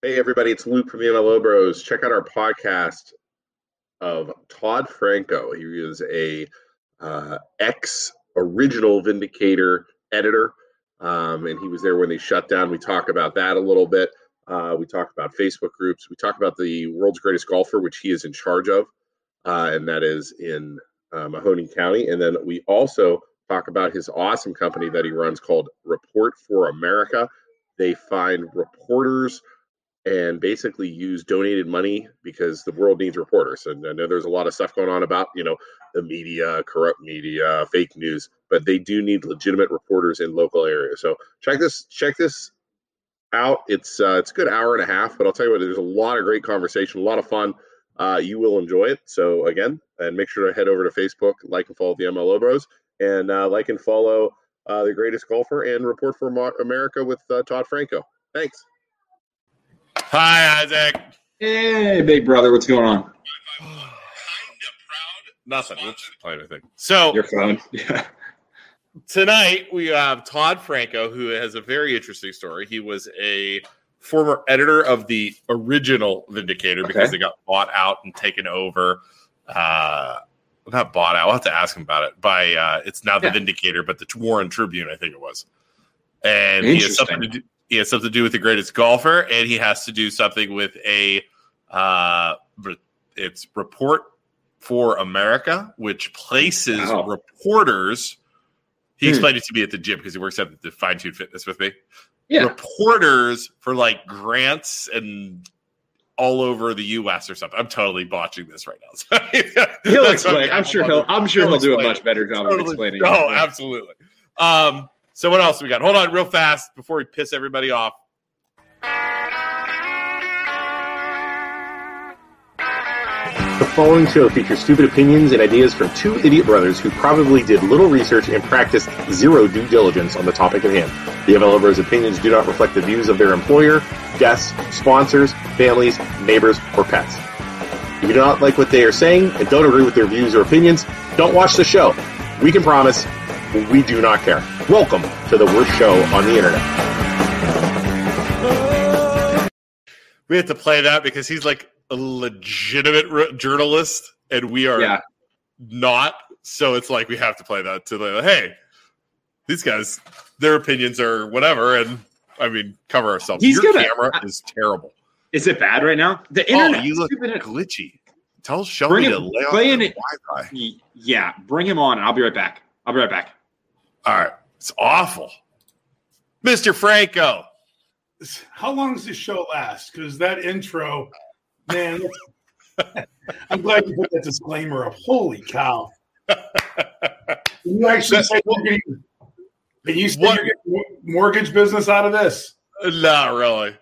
Hey, everybody, it's Luke from the MLO Bros. Check out our podcast of Todd Franko. He is a uh, ex original Vindicator editor, um, and he was there when they shut down. We talk about that a little bit. Uh, we talk about Facebook groups. We talk about the world's greatest golfer, which he is in charge of, uh, and that is in uh, Mahoning County. And then we also talk about his awesome company that he runs called Report for America. They find reporters and basically use donated money because the world needs reporters. And I know there's a lot of stuff going on about, you know, the media, corrupt media, fake news, but they do need legitimate reporters in local areas. So check this, check this out. It's uh, it's a good hour and a half, but I'll tell you what, there's a lot of great conversation, a lot of fun. Uh, you will enjoy it. So again, and make sure to head over to Facebook, like and follow the MLO Bros, and uh, like and follow uh, the greatest golfer and report for America with uh, Todd Franko. Thanks. Hi, Isaac. Hey, big brother, what's going on? Nothing. We'll just play anything. So your phone. Yeah. Tonight we have Todd Franko, who has a very interesting story. He was a former editor of the original Vindicator okay. because they got bought out and taken over. Uh, not bought out. I'll have to ask him about it. By uh, it's now the yeah. Vindicator, but the Warren Tribune, I think it was. And he has something to do he has something to do with the greatest golfer, and he has to do something with a uh, it's report for America, which places wow. reporters. He hmm. explained it to me at the gym because he works at the Fine Tune Fitness with me. Yeah. Reporters for like grants and all over the U.S. or something. I'm totally botching this right now. he'll explain. I'm sure he'll. I'm sure he'll, he'll do a much better job totally. of explaining. Oh, absolutely. Um, so what else we got? Hold on, real fast before we piss everybody off. The following show features stupid opinions and ideas from two idiot brothers who probably did little research and practiced zero due diligence on the topic at hand. The Bros opinions do not reflect the views of their employer, guests, sponsors, families, neighbors, or pets. If you do not like what they are saying and don't agree with their views or opinions, don't watch the show. We can promise we do not care. Welcome to the worst show on the internet. We have to play that because he's like a legitimate re- journalist and we are yeah. not. So it's like we have to play that to the hey, these guys, their opinions are whatever. And I mean, cover ourselves. He's Your gonna, camera is terrible. Is it bad right now? The oh, internet. Oh, you look glitchy. Tell Shelby to lay on the Wi-Fi. Yeah, bring him on. I'll be right back. I'll be right back. All right. It's awful. Mr. Franko. How long does this show last? Because that intro, man, I'm glad you put that disclaimer up. Holy cow. you actually say you're getting, you say you're getting mortgage business out of this? Not really.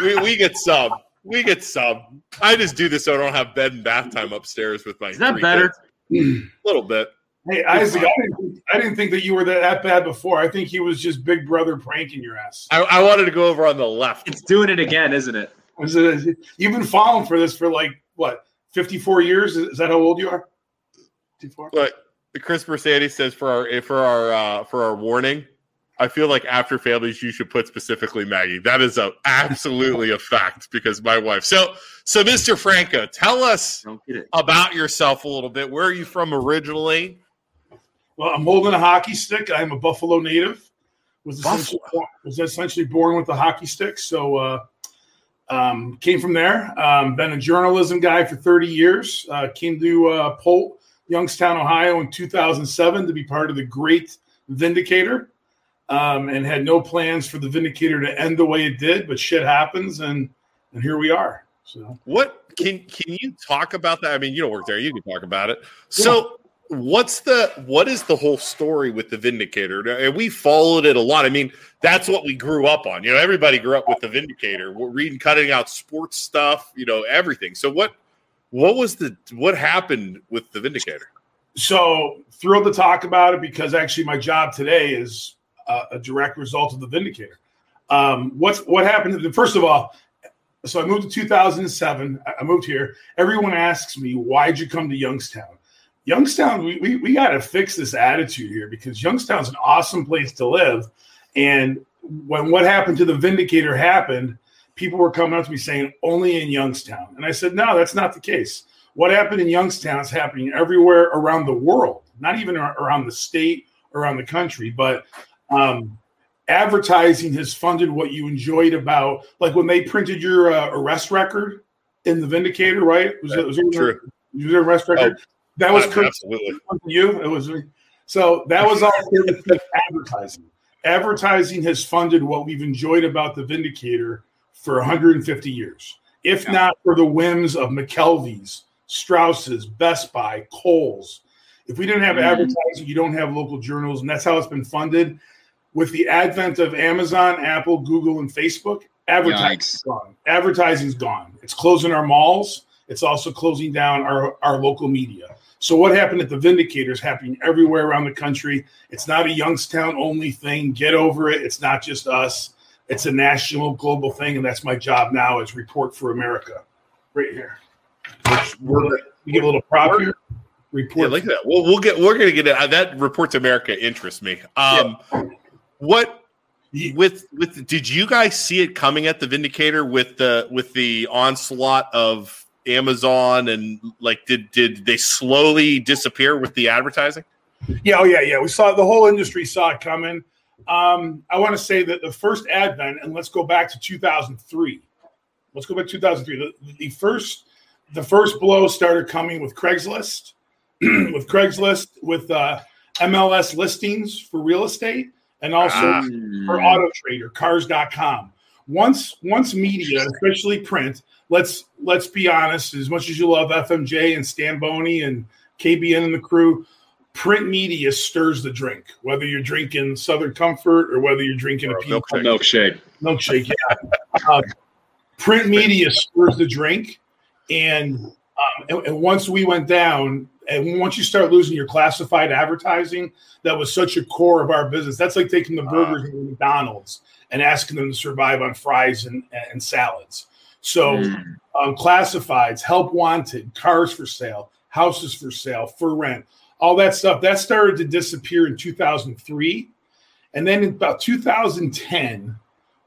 we, we get some. We get some. I just do this so I don't have bed and bath time upstairs with my. Is that better? A little bit. Hey Isaac, I didn't, I didn't think that you were that bad before. I think he was just Big Brother pranking your ass. I, I wanted to go over on the left. It's doing it again, isn't it? it? You've been following for this for like what, fifty four years? Is that how old you are? Fifty four. But the Chris Mercedes says for our for our uh, for our warning, I feel like after families, you should put specifically Maggie. That is a absolutely a fact because my wife. So, so Mr. Franko, tell us about yourself a little bit. Where are you from originally? Well, I'm holding a hockey stick. I'm a Buffalo native. Was essentially, was essentially born with a hockey stick. So uh, um, came from there. Um, been a journalism guy for 30 years. Uh, came to uh, Polk, Youngstown, Ohio in 2007 to be part of the great Vindicator. Um, and had no plans for the Vindicator to end the way it did, but shit happens, and and here we are. So, what can can you talk about that? I mean, you don't work there; you can talk about it. So, what's the what is the whole story with the vindicator? And we followed it a lot. I mean that's what we grew up on. You know everybody grew up with the vindicator. We're reading cutting out sports stuff you know everything. So what what was the what happened with the vindicator? So thrilled to talk about it because actually my job today is a, a direct result of the vindicator. Um, what's what happened first of all so i moved to 2007 i moved here. Everyone asks me why'd you come to youngstown Youngstown, we, we, we got to fix this attitude here because Youngstown's an awesome place to live. And when what happened to the Vindicator happened, people were coming up to me saying only in Youngstown. And I said, no, that's not the case. What happened in Youngstown is happening everywhere around the world, not even around the state, around the country. But um, advertising has funded what you enjoyed about, like when they printed your uh, arrest record in the Vindicator, right? Was it was, it, True. was it arrest record? Oh, that was absolutely you. It was so that was all advertising. Advertising has funded what we've enjoyed about the Vindicator for 150 years, if yeah. not for the whims of McKelvey's, Strouss's, Best Buy, Kohl's. If we didn't have mm. advertising, you don't have local journals, and that's how it's been funded. With the advent of Amazon, Apple, Google, and Facebook, advertising's gone. Advertising's gone. It's closing our malls. It's also closing down our, our local media. So what happened at the Vindicator is happening everywhere around the country. It's not a Youngstown only thing. Get over it. It's not just us. It's a national, global thing, and that's my job now is report for America, right here. we get a little prop here. Report. Yeah, like that. Well, we'll get. We're gonna get it. That report to America interests me. Um, yeah. what with with did you guys see it coming at the Vindicator with the with the onslaught of Amazon and like did did they slowly disappear with the advertising? Yeah, oh yeah, yeah. We saw the whole industry saw it coming. Um, I want to say that the first advent, and let's go back to 2003. Let's go back to 2003. The, the first the first blow started coming with Craigslist, with Craigslist, with uh, MLS listings for real estate, and also um. for Auto Trader, Cars.com. Once once media, especially print, let's let's be honest. As much as you love FMJ and Stan Boney and KBN and the crew, print media stirs the drink. Whether you're drinking Southern Comfort or whether you're drinking or a milkshake, milkshake, milkshake. Yeah, uh, print media stirs the drink, and, um, and and once we went down, and once you start losing your classified advertising, that was such a core of our business. That's like taking the burgers uh, in McDonald's and asking them to survive on fries and, and salads. So, mm. um, classifieds, help wanted, cars for sale, houses for sale, for rent, all that stuff that started to disappear in 2003. And then in about 2010,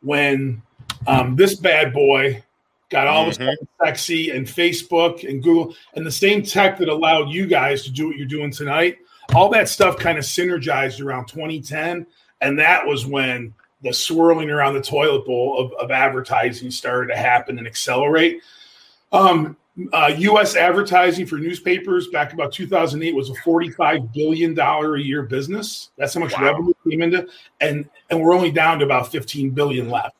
when um, this bad boy got all mm-hmm. this sexy and Facebook and Google and the same tech that allowed you guys to do what you're doing tonight, all that stuff kind of synergized around 2010. And that was when the swirling around the toilet bowl of, of advertising started to happen and accelerate. Um, uh, U.S. advertising for newspapers back about 2008 was a 45 billion dollar a year business. That's how much wow. revenue came into, and and we're only down to about 15 billion left.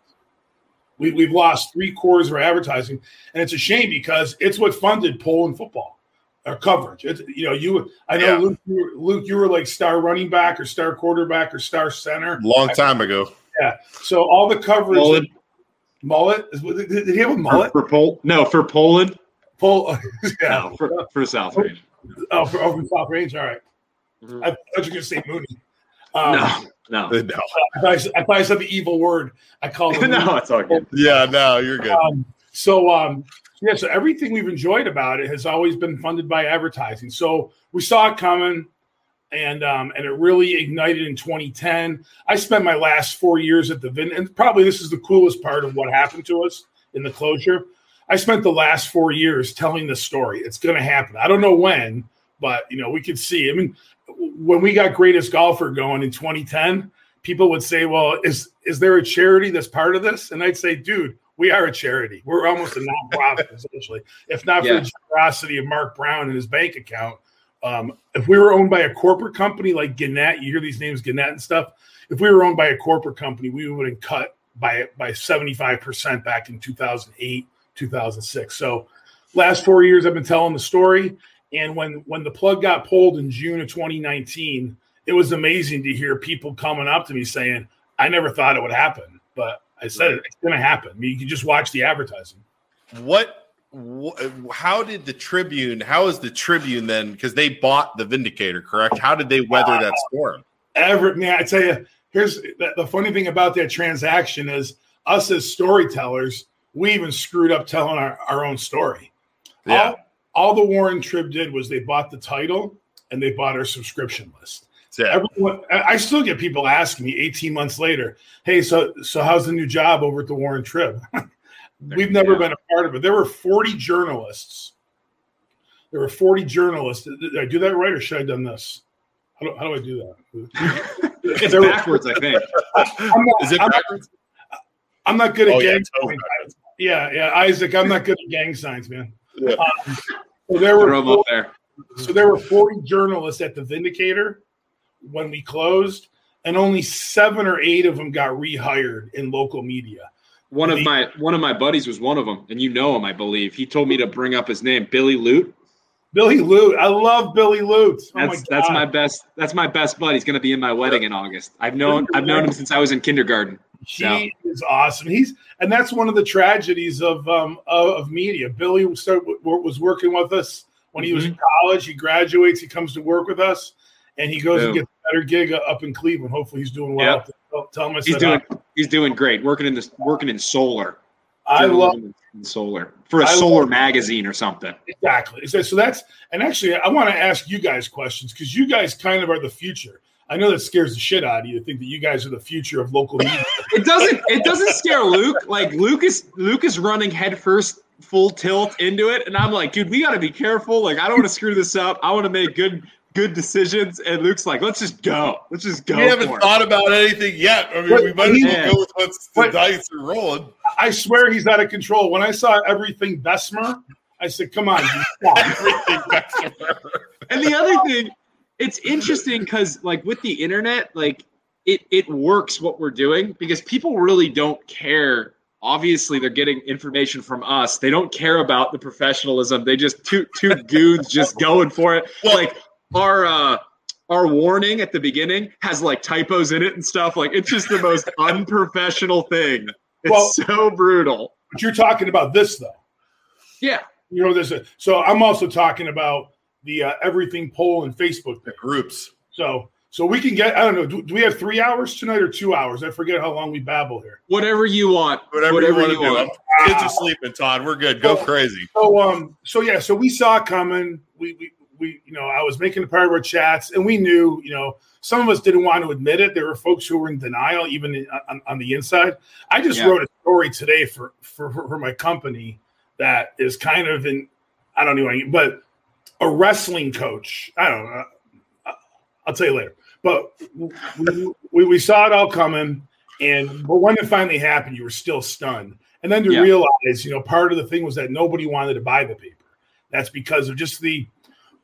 We, we've lost three quarters of our advertising, and it's a shame because it's what funded Poland football or coverage. It's, you know, you I know yeah. Luke, you were, Luke, you were like star running back or star quarterback or star center. Long time ago. Yeah. So all the coverage. Mullet. mullet. Did he have a mullet? For, for Pol- No, for Poland. Pol- yeah. No, for, for South Range. Oh, for, oh, for South Range. All right. mm-hmm. I thought you were going to say Mooney. Um, no, no, no. I thought, I thought I said the evil word. I called it. no, it's all good. Yeah, no, you're good. Um, so, um, yeah, so everything we've enjoyed about it has always been funded by advertising. So we saw it coming and um, and it really ignited in 2010. I spent my last four years at the Vin, and probably this is the coolest part of what happened to us in the closure. I spent the last four years telling the story. It's going to happen. I don't know when, but you know we could see. I mean, when we got Greatest Golfer going in 2010, people would say, "Well, is is there a charity that's part of this?" And I'd say, "Dude." We are a charity. We're almost a nonprofit, essentially. If not for yeah. the generosity of Mark Brown and his bank account, um, if we were owned by a corporate company like Gannett, you hear these names Gannett and stuff. If we were owned by a corporate company, we would have cut by by 75% back in 2008, 2006. So last four years I've been telling the story. And when when the plug got pulled in June of 2019, it was amazing to hear people coming up to me saying, I never thought it would happen. But I said it, it's gonna happen. I mean, you can just watch the advertising. What how did the Tribune? How is the Tribune then? Because they bought the Vindicator, correct? How did they weather that storm? Ever, man, I tell you, here's the, the funny thing about that transaction is us as storytellers, we even screwed up telling our, our own story. Yeah. All, all the Warren Trib did was they bought the title and they bought our subscription list. Yeah. Everyone, I still get people asking me 18 months later, "Hey, so so how's the new job over at the Warren Trib?" We've never been a part of it. There were 40 journalists. There were 40 journalists. Did I do that right, or should I have done this? How do, how do I do that? it's there backwards, were, I think. I'm not, Is it I'm backwards? Not, I'm not good at oh, gang yeah, signs. Yeah, yeah, Isaac, I'm not good at gang signs, man. Yeah. Um, so there were 40, there. So there were 40 journalists at the Vindicator when we closed, and only seven or eight of them got rehired in local media. One of my one of my buddies was one of them, and you know him, I believe. He told me to bring up his name, Billy Lute. Billy Lute, I love Billy Lute. Oh that's my that's my best. That's my best buddy. He's going to be in my wedding in August. I've known I've known him since I was in kindergarten. He so. is awesome. He's and that's one of the tragedies of um of, media. Billy started, was working with us when he was mm-hmm. in college. He graduates. He comes to work with us, and he goes Boom. and gets a better gig up in Cleveland. Hopefully, he's doing well. Yep. Him I he's doing he's doing great. Working in this working in solar. I love solar for a I solar magazine or something. Exactly. So that's and actually, I want to ask you guys questions because you guys kind of are the future. I know that scares the shit out of you to think that you guys are the future of local media. it doesn't. It doesn't scare Luke. Like Luke is Luke is running headfirst, full tilt into it, and I'm like, dude, we got to be careful. Like, I don't want to screw this up. I want to make good good decisions. And Luke's like, let's just go. Let's just go. We haven't thought about anything yet. I mean, but, we might as well go with what's the but, dice are rolling. I swear he's out of control. When I saw everything Bessemer, I said, come on, everything Bessemer. And the other thing, it's interesting because like with the internet, like it it works what we're doing because people really don't care obviously they're getting information from us. They don't care about the professionalism. They just two two goons just going for it. Well, like our uh our warning at the beginning has like typos in it and stuff. Like it's just the most unprofessional thing. It's well, so brutal. But you're talking about this though. Yeah. You know, there's a so I'm also talking about the uh, everything poll and Facebook the groups. So so we can get I don't know. Do, do, we have three hours tonight or two hours? I forget how long we babble here. Whatever you want. Whatever, Whatever you, want. want. Kids are sleeping, Todd. We're good. Go so, crazy. So um so yeah so we saw it coming. We we we you know I was making a part of our chats and we knew you know some of us didn't want to admit it. There were folks who were in denial even on, on, the inside. I just yeah. wrote a story today for, for for my company that is kind of in I don't know but a wrestling coach. I don't know. I'll tell you later. But we, we, we saw it all coming, and but when it finally happened, you were still stunned. And then to yeah. realize, you know, part of the thing was that nobody wanted to buy the paper. That's because of just the.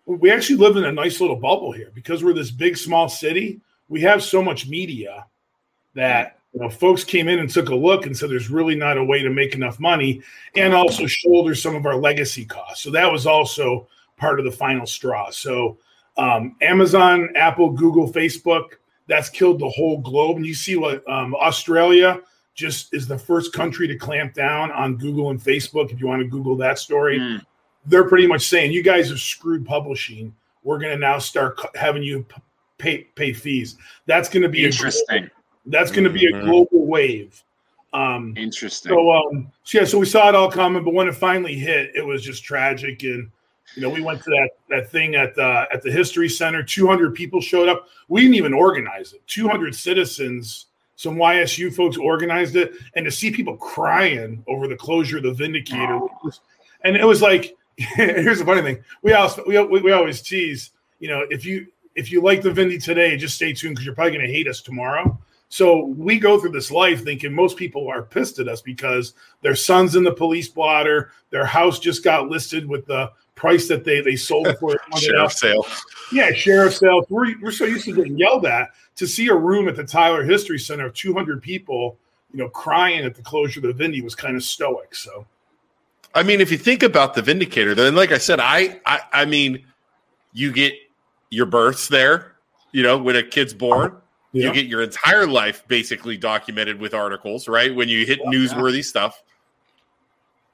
We actually live in a nice little bubble here because we're this big small city. We have so much media that you know folks came in and took a look and said there's really not a way to make enough money, and also shoulder some of our legacy costs. So that was also part of the final straw. So um, Amazon, Apple, Google, Facebook, that's killed the whole globe. And you see what um, Australia just is the first country to clamp down on Google and Facebook. If you want to Google that story, mm. They're pretty much saying you guys have screwed publishing. We're going to now start having you pay pay fees. That's going to be interesting. Global, that's going to be a mm-hmm. global wave. Um, Interesting. So, um, so yeah, so we saw it all coming, but when it finally hit, it was just tragic. And you know, we went to that that thing at the at the History Center. Two hundred people showed up. We didn't even organize it. Two hundred citizens, some YSU folks organized it, and to see people crying over the closure of the Vindicator, oh. and it was like, here's the funny thing: we always we, we always tease, you know, if you if you like the Vindy today, just stay tuned because you're probably going to hate us tomorrow. So we go through this life thinking most people are pissed at us because their son's in the police blotter, their house just got listed with the price that they they sold it for. sheriff sale. Yeah, sheriff sale. We're, we're so used to getting yelled at to see a room at the Tyler History Center of 200 people, you know, crying at the closure of the Vindy was kind of stoic. So, I mean, if you think about the Vindicator, then like I said, I I, I mean, you get your births there. You know, when a kid's born. Yeah. You get your entire life basically documented with articles, right? When you hit yeah, newsworthy yeah. stuff,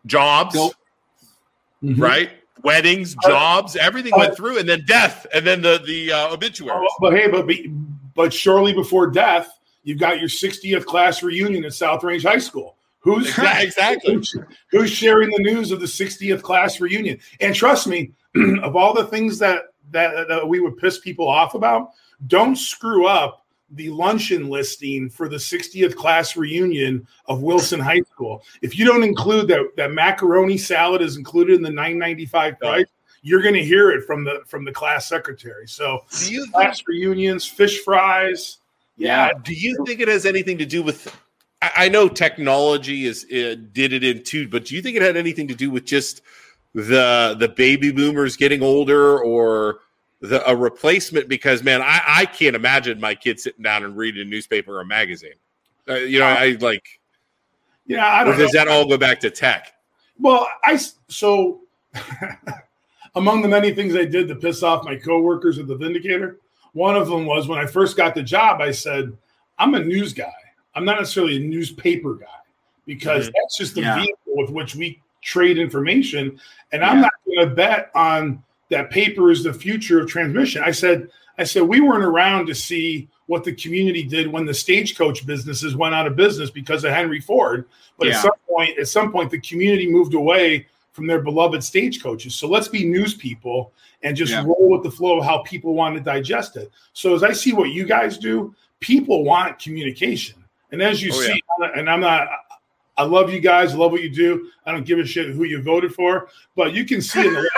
jobs, mm-hmm. right? weddings, uh, jobs, everything uh, went through, and then death, and then the the uh, obituaries. Oh, but hey, but be, but shortly before death, you've got your 60th class reunion at South Range High School. Who's exactly who's, who's sharing the news of the 60th class reunion? And trust me, of all the things that, that that we would piss people off about, don't screw up the luncheon listing for the 60th class reunion of Wilson High School. If you don't include that that macaroni salad is included in the 995 price, you're going to hear it from the from the class secretary. So, Do you think, class reunions, fish fries. Yeah, do you think it has anything to do with? I, I know technology is uh, did it in too, but do you think it had anything to do with just the the baby boomers getting older or the a replacement? Because man, I, I can't imagine my kid sitting down and reading a newspaper or a magazine. Uh, you know, I like. yeah. I don't know. does that all go back to tech? Well, I so among the many things I did to piss off my coworkers at the Vindicator, one of them was when I first got the job. I said, "I'm a news guy. I'm not necessarily a newspaper guy because Mhm. that's just the Yeah. vehicle with which we trade information, and I'm not going to bet on that paper is the future of transmission." I said, "I said we weren't around to see." What the community did when the stagecoach businesses went out of business because of Henry Ford, but at some point, at some point, the community moved away from their beloved stagecoaches. So let's be news people and just Yeah. roll with the flow of how people want to digest it. So as I see what you guys do, people want communication. And as you Oh, see, and I'm not I love you guys, love what you do. I don't give a shit who you voted for, but you can see in the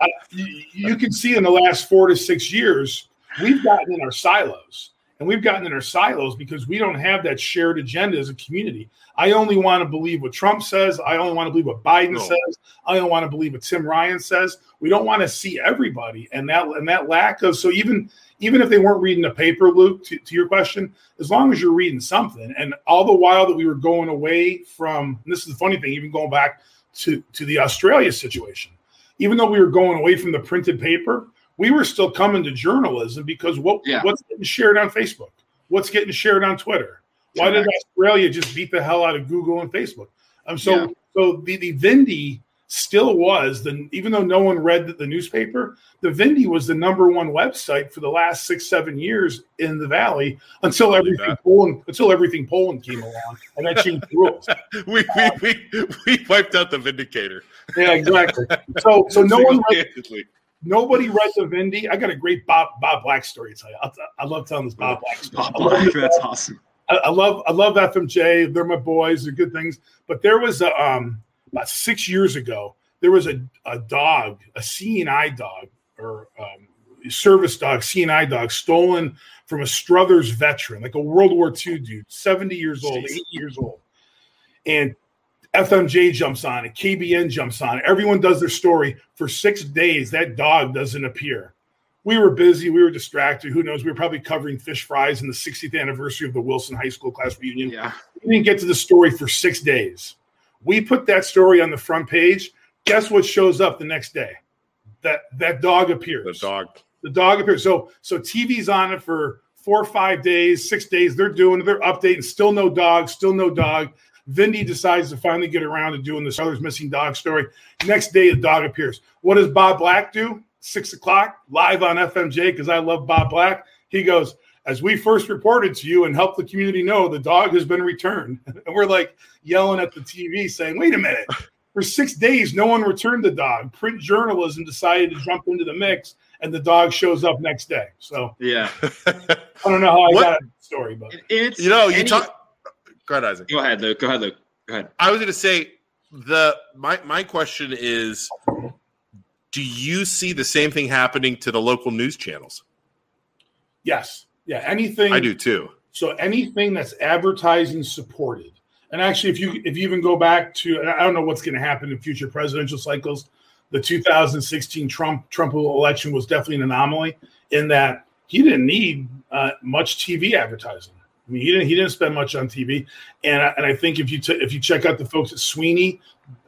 uh, you, you can see in the last four to six years, we've gotten in our silos. And we've gotten in our silos because we don't have that shared agenda as a community. I only want to believe what Trump says. I only want to believe what Biden No. says. I don't want to believe what Tim Ryan says. We don't want to see everybody, and that and that lack of so even even if they weren't reading a paper, Luke, to, to your question, as long as you're reading something, and all the while that we were going away from this is the funny thing, even going back to to the Australia situation, even though we were going away from the printed paper, we were still coming to journalism because what Yeah. what's getting shared on Facebook, what's getting shared on Twitter, why did Australia just beat the hell out of Google and Facebook? Um, so Yeah. so the the Vindy still was the even though no one read the, the newspaper, the Vindy was the number one website for the last six seven years in the valley until everything that. Poland until everything Poland came along and that changed the rules. We we, we we wiped out the vindicator. Yeah, exactly. So so no one read. Nobody read the Vindy. I got a great Bob Bob Black story to tell you. I'll, I love telling this Bob Black story. Bob Black, that's awesome. I, I love I love FMJ. They're my boys. They're good things. But there was a um about six years ago. There was a, a dog, a seeing-eye dog or um, service dog, seeing-eye dog, stolen from a Struthers veteran, like a World War II dude, seventy years old, Jeez. eight years old, and FMJ jumps on it, KBN jumps on it. Everyone does their story for six days. That dog doesn't appear we were busy, we were distracted. Who knows? We were probably covering fish fries in the 60th anniversary of the Wilson High School class reunion. Yeah. We didn't get to the story for six days. We put that story on the front page. Guess what shows up the next day? That that dog appears. The dog. The dog appears. So so TV's on it for four or five days, six days. They're doing it. They're updating. Still no dog. Still no dog. Vindy decides to finally get around to doing this other's missing dog story. Next day, the dog appears. What does Bob Black do? Six o'clock, live on FMJ, because I love Bob Black. He goes, As we first reported to you and helped the community know, the dog has been returned. And we're like yelling at the TV saying, Wait a minute. For six days, no one returned the dog. Print journalism decided to jump into the mix, and the dog shows up next day. So Yeah. I don't know how I What- got the story, but It's you know, you any- talk. Go ahead, Isaac. Go ahead, Luke. Go ahead, Luke. Go ahead. I was going to say the my my question is, do you see the same thing happening to the local news channels? yes, yeah, anything. I do too. So anything that's advertising supported, and actually, if you if you even go back to, and I don't know what's going to happen in future presidential cycles. The 2016 Trump Trump election was definitely an anomaly in that he didn't need uh, much TV advertising. I mean, he didn't he didn't spend much on TV, and I, and I think if you t- if you check out the folks at Sweeney,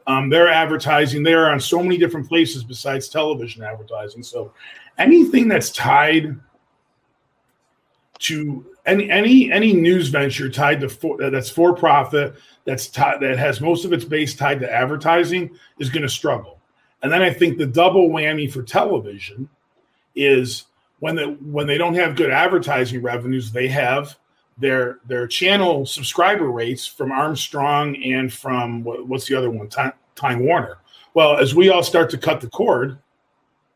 um, they're advertising. They are on so many different places besides television advertising. So anything that's tied to any any any news venture tied to for, that's for profit that's that has most of its base tied to advertising is going to struggle. And then I think the double whammy for television is when the when they don't have good advertising revenues, they have their their channel subscriber rates from Armstrong and from what, what's the other one Time, Warner. Well, as we all start to cut the cord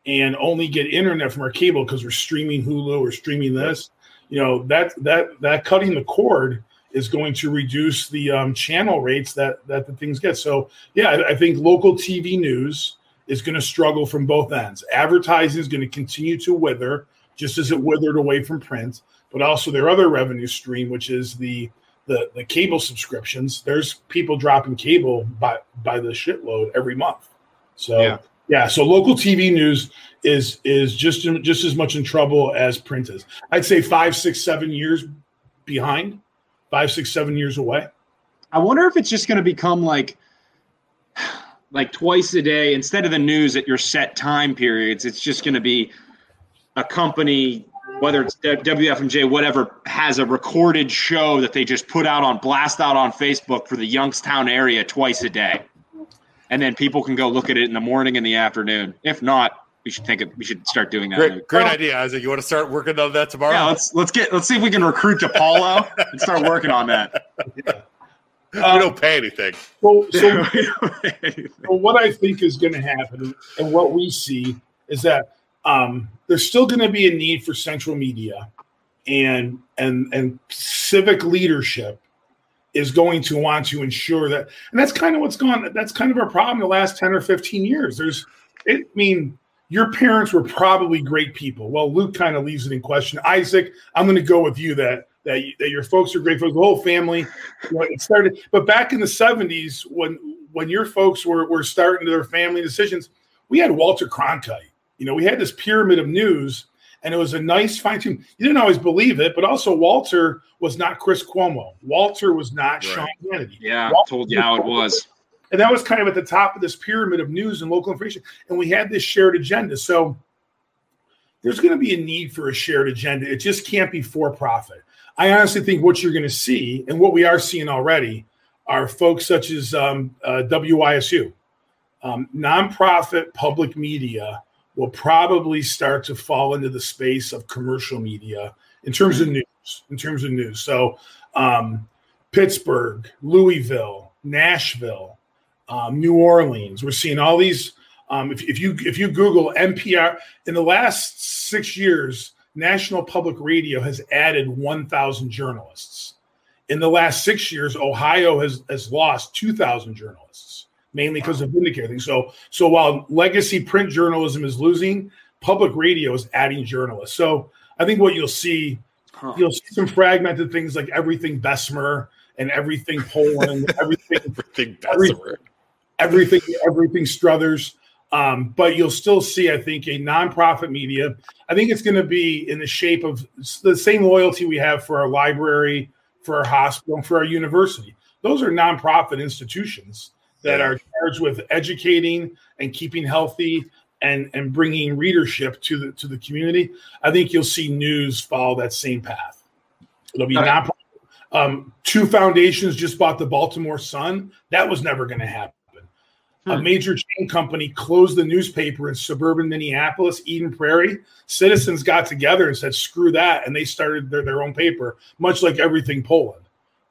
and only get internet from our cable because we're streaming Hulu or streaming this, you know that that that cutting the cord is going to reduce the um, channel rates that that the things get. So yeah, I, I think local TV news is going to struggle from both ends. Advertising is going to continue to wither, just as it withered away from print, but also their other revenue stream, which is the the, the cable subscriptions. There's people dropping cable by by the shitload every month. So yeah. yeah, so local TV news is is just just as much in trouble as print is. I'd say five, six, seven years behind, five, six, seven years away. I wonder if it's just going to become like like twice a day instead of the news at your set time periods. It's just going to be a company, whether it's WFMJ, whatever, has a recorded show that they just put out on blast out on Facebook for the Youngstown area twice a day, and then people can go look at it in the morning and the afternoon. If not, we should think it, we should start doing that. Great, great idea, Isaac. You want to start working on that tomorrow? Yeah, let's let's get let's see if we can recruit DePaulo and start working on that. Yeah. we don't pay anything. So, so, so what I think is going to happen, and what we see, is that um, there's still going to be a need for central media, and and and civic leadership is going to want to ensure that, and that's kind of what's gone. That's kind of our problem the last ten or fifteen years. There's, it, I mean, your parents were probably great people. Well, Luke kind of leaves it in question. Isaac, I'm going to go with you that that, that your folks are great folks, the whole family. You know, it started, but back in the 70s, when when your folks were were starting their family decisions, we had Walter Cronkite. You know, we had this pyramid of news, and it was a nice fine tune. You didn't always believe it, but also Walter was not Chris Cuomo. Walter was not right. Sean Hannity. Yeah, Walter told you how it was. And that was kind of at the top of this pyramid of news and local information. And we had this shared agenda. So there's going to be a need for a shared agenda. It just can't be for profit. I honestly think what you're going to see, and what we are seeing already, are folks such as um, uh, WYSU. Um, nonprofit public media will probably start to fall into the space of commercial media in terms of news. In terms of news, so um, Pittsburgh, Louisville, Nashville, um, New Orleans. We're seeing all these. Um, if, if you if you Google NPR in the last six years, National Public Radio has added 1,000 journalists. In the last six years, Ohio has has lost 2,000 journalists, mainly because wow. of Vindicator. So so while legacy print journalism is losing, public radio is adding journalists. So I think what you'll see, huh. you'll see some fragmented things like everything Bessemer and everything Poland, everything everything Bessemer everything, everything Struthers. Um, but you'll still see, I think, a nonprofit media. I think it's going to be in the shape of the same loyalty we have for our library, for our hospital, and for our university. Those are nonprofit institutions that are charged with educating and keeping healthy and and bringing readership to the to the community. I think you'll see news follow that same path. It'll be nonprofit. Um, two foundations just bought the Baltimore Sun. That was never going to happen. A hmm. major chain company closed the newspaper in suburban Minneapolis, Eden Prairie. Citizens got together and said, "Screw that," and they started their, their own paper, much like everything Poland.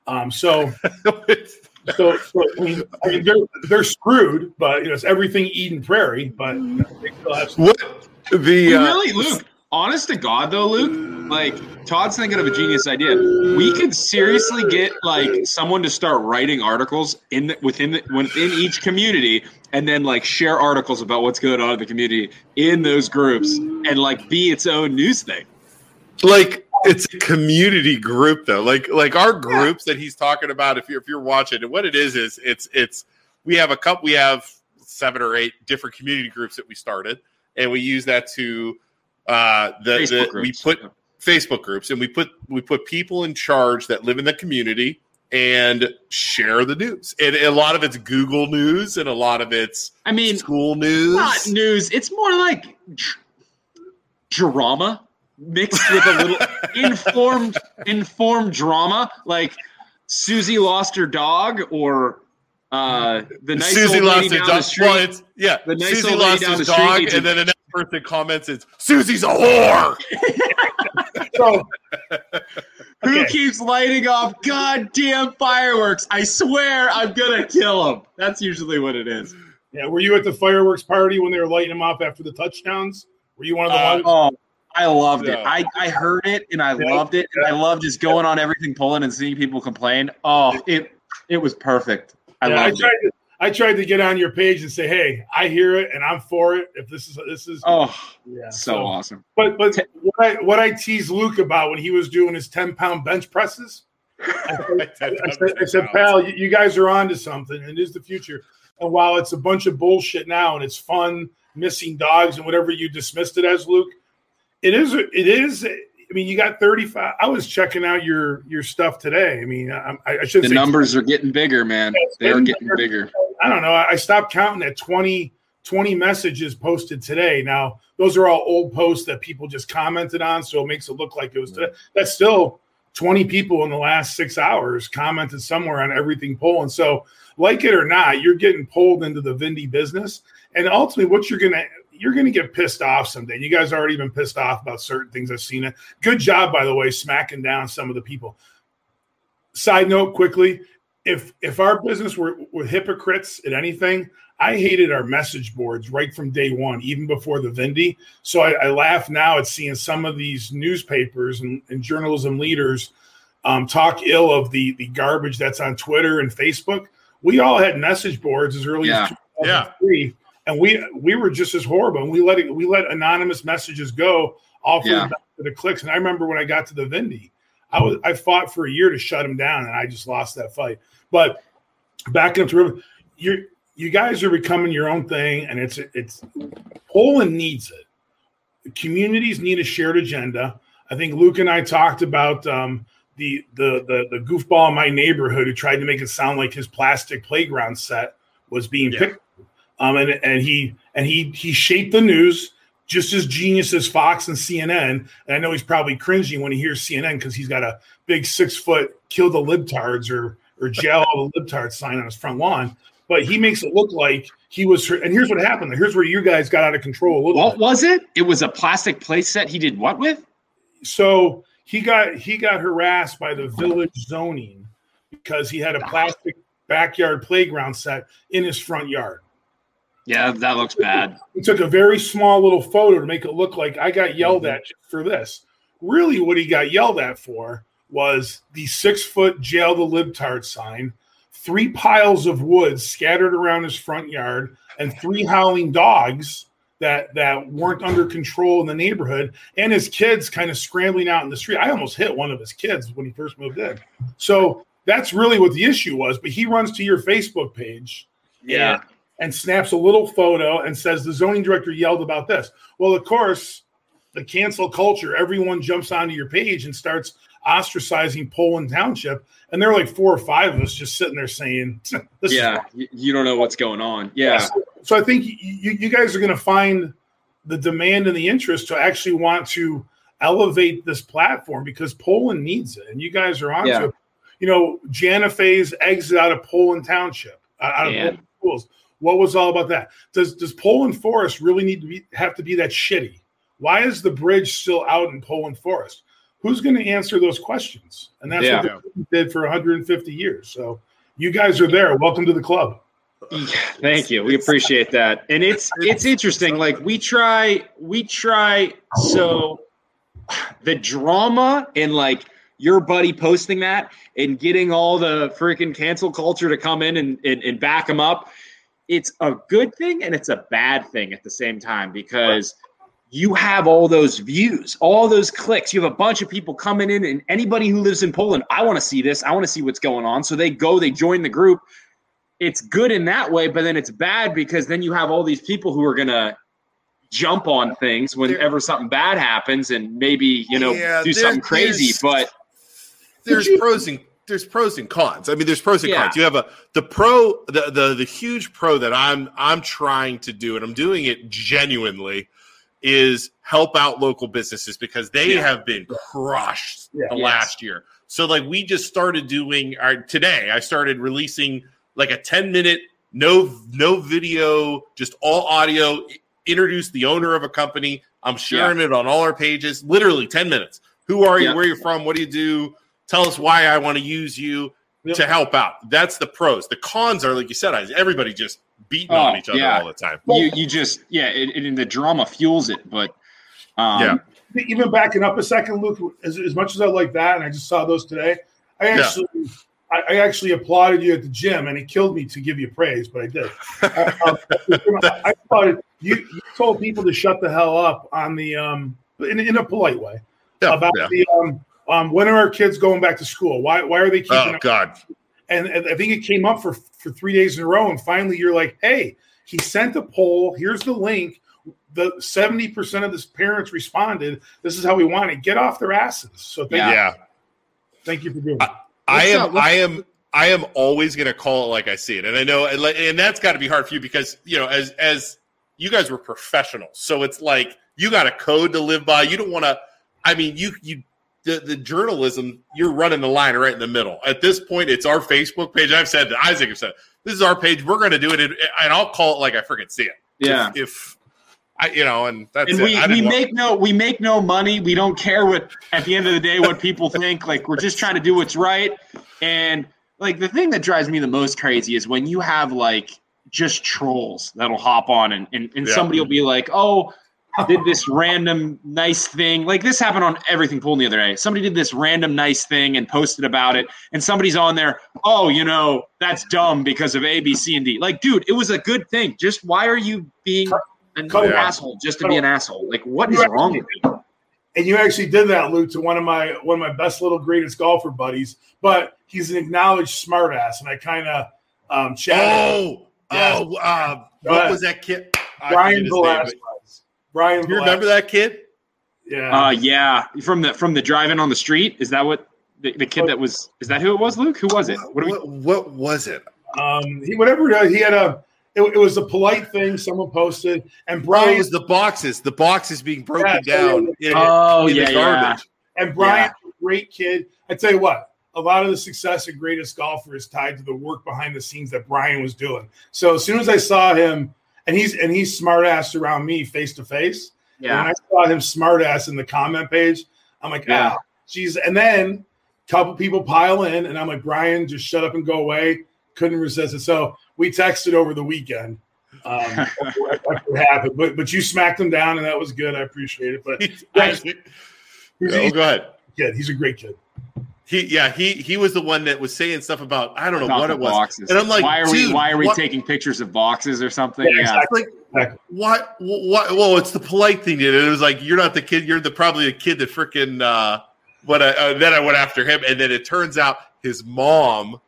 Um, so, so, so I mean, I mean, they're they're screwed, but you know, it's everything Eden Prairie. But you know, they still have what the uh, really, Luke. Honest to God, though, Luke, like Todd's thinking of a genius idea. We could seriously get like someone to start writing articles in the, within the, within each community, and then like share articles about what's going on in the community in those groups, and like be its own news thing. Like it's a community group though. Like like our groups yeah. that he's talking about. If you're if you're watching, and what it is is it's it's we have a couple. We have seven or eight different community groups that we started, and we use that to uh, the, the we put Facebook groups and we put we put people in charge that live in the community and share the news. And a lot of it's Google news and a lot of it's I mean school news. Not news. It's more like drama mixed with a little informed informed drama like Susie lost her dog or uh, the nice Susie old lady down the street. Well, yeah, the nice Susie old lady down the dog, street. And then the next person comments is Susie's a whore. so, who keeps lighting off goddamn fireworks? I swear I'm gonna kill him. That's usually what it is. Yeah, were you at the fireworks party when they were lighting them off after the touchdowns? Were you one of the uh, ones? Oh, I loved it. I, I heard it and I Yeah. loved it. And I loved just going on everything Poland and seeing people complain. Oh, it it was perfect. I Yeah, I tried it. to I tried to get on your page and say, hey, I hear it and I'm for it. If this is this is Oh, yeah, so awesome. But but what I what I teased Luke about when he was doing his ten pound bench presses, I said, I said, I said pal, you, you guys are on to something, and it is the future. And while it's a bunch of bullshit now, and it's fun missing dogs and whatever you dismissed it as, Luke, it is it is. I mean, you got thirty five. I was checking out your your stuff today. I mean, I, I should say The numbers are getting bigger, man. They are getting bigger. I don't know. I stopped counting at 20, 20 messages posted today. Now, those are all old posts that people just commented on, so it makes it look like it was mm. today. That's still 20 people in the last six hours commented somewhere on everything Poland. So, like it or not, you're getting pulled into the Vindy business. And ultimately, what you're gonna you're gonna get pissed off someday. You guys already been pissed off about certain things. I've seen it. Good job, by the way, smacking down some of the people. Side note, quickly, if if our business were, were hypocrites at anything, I hated our message boards right from day one, even before the Vindy. So I, I laugh now at seeing some of these newspapers and, and journalism leaders um, talk ill of the the garbage that's on Twitter and Facebook. We all had message boards as early Yeah. as 2003, and we we were just as horrible. And we let it, we let anonymous messages go all for Yeah. the, for the clicks. And I remember when I got to the Vindy, I was I fought for a year to shut him down, and I just lost that fight. But backing up to River, you you guys are becoming your own thing, and it's it's Poland needs it. Communities need a shared agenda. I think Luke and I talked about um, the, the the the goofball in my neighborhood who tried to make it sound like his plastic playground set was being Yeah. picked. Um, and and he and he he shaped the news just as genius as Fox and CNN. And I know he's probably cringing when he hears CNN because he's got a big six foot kill the libtards or or jail all the libtards sign on his front lawn. But he makes it look like he was. And here's what happened. Here's where you guys got out of control a little What bit. was it? It was a plastic play set. He did what with? So he got he got harassed by the village zoning because he had a plastic backyard playground set in his front yard. Yeah, that looks bad. He took a very small little photo to make it look like I got yelled mm-hmm. at just for this. Really, what he got yelled at for was the six foot jail the libtard sign, three piles of wood scattered around his front yard, and three howling dogs that that weren't under control in the neighborhood, and his kids kind of scrambling out in the street. I almost hit one of his kids when he first moved in. So that's really what the issue was. But he runs to your Facebook page Yeah. And, snaps a little photo and says the zoning director yelled about this. Well, of course, the cancel culture, everyone jumps onto your page and starts ostracizing Poland Township. And there are like four or five of us just sitting there saying, Yeah. You, don't know what's going on. Yeah. So, so I think you, you guys are going to find the demand and the interest to actually want to elevate this platform because Poland needs it, and you guys are on Yeah. to it. You know, Jana Faye's exit out of Poland Township, uh, out of Poland schools. What was all about that? Does does Poland Forest really need to be have to be that shitty? Why is the bridge still out in Poland Forest? Who's going to answer those questions? And that's Yeah. what they did for 150 years. So you guys are there. Welcome to the club. Thank you. We appreciate that. And it's it's interesting. Like we try we try so the drama and like your buddy posting that and getting all the freaking cancel culture to come in and, and, and back them up. It's a good thing and it's a bad thing at the same time because you have all those views, all those clicks. You have a bunch of people coming in, and anybody who lives in Poland, I want to see this. I want to see what's going on. So they go, they join the group it's good in that way, but then it's bad because then you have all these people who are gonna jump on things whenever something bad happens and maybe you know Yeah, do something crazy. there's- But there's pros and there's pros and cons. I mean, there's pros and Yeah. cons. You have a the pro, the the the huge pro that I'm I'm trying to do, and I'm doing it genuinely, is help out local businesses because they Yeah. have been crushed Yeah. the Yes. last year. So like we just started doing our today. I started releasing like a 10 minute no no video, just all audio. Introduce the owner of a company. I'm sharing it on all our pages. Literally 10 minutes. Who are you? Yeah. Where you're from? What do you do? Tell us why I want to use you Yep. to help out. That's the pros. The cons are like you said, everybody just beating on Oh, each other yeah. all the time. you you just yeah, it, it, and the drama fuels it. But um, Yeah. even backing up a second, Luke, as, as much as I like that, and I just saw those today, I actually, I, I actually applauded you at the gym, and it killed me to give you praise, but I did. Uh, um, I thought you, you told people to shut the hell up on the um in, in a polite way Yeah, about yeah. the um um when are our kids going back to school? Why why are they keeping? Oh God. and, and I think it came up for for three days in a row, and finally you're like, hey, he sent a poll. Here's the link. The seventy percent of the parents responded. This is how we want it. Get off their asses. So thank, Yeah. you, thank you for doing that. I am I am I am always going to call it like I see it, and I know, and, and that's got to be hard for you because you know, as as you guys were professionals, so it's like you got a code to live by. You don't want to. I mean, you you the the journalism you're running the line right in the middle. At this point, it's our Facebook page. I've said that Isaac have said this is our page. We're going to do it, and I'll call it like I freaking see it. Yeah. If, if I you know, and that's and it. we, we make no we make no money. We don't care what at the end of the day what people think. Like we're just trying to do what's right. And like the thing that drives me the most crazy is when you have like just trolls that'll hop on and and, and Yeah. somebody will be like, oh. Did this random nice thing like this happened on everything pulling the other day? Somebody did this random nice thing and posted about it, and somebody's on there. Oh, you know that's dumb because of A, B, C, and D. Like, dude, it was a good thing. Just why are you being an Cut it. asshole just to be an asshole? Like, what is wrong with you? And you actually did that, Luke, to one of my one of my best little greatest golfer buddies. But he's an acknowledged smartass, and I kind of um, chatted. Oh, Yeah. oh, uh, what was that kid? I Brian forget Velasquez. Brian, but- You remember that kid? Yeah. Uh, yeah, from the from the driving on the street. Is that what the, the kid that was? Is that who it was, Luke? Who was it? What do we? What, what was it? Um, he whatever it is, he had a. It, it was a polite thing someone posted, and Oh, Brian it was the boxes. The boxes being broken Yeah, down so- in, Oh in yeah, the yeah. and Brian's a great kid. I tell you what, a lot of the success of greatest golfer is tied to the work behind the scenes that Brian was doing. So as soon as I saw him, and he's and he's smart ass around me face to face. And when Yeah, I saw him smart ass in the comment page, I'm like, Yeah. ah, geez. And then a couple people pile in, and I'm like, Brian, just shut up and go away. Couldn't resist it. So we texted over the weekend. Um, what happened? But but you smacked him down, and that was good. I appreciate it. But I- he's, oh, he's go ahead. kid. He's a great kid. He yeah he he was the one that was saying stuff about I don't know About what it was. boxes. And I'm like, why are we why are we what- taking pictures of boxes or something? Yeah, Yeah, exactly. Like Exactly. what what? Well, it's the polite thing. Dude. It was like you're not the kid. You're the probably the kid that freaking. Uh, what? I, uh, then I went after him, and then it turns out his mom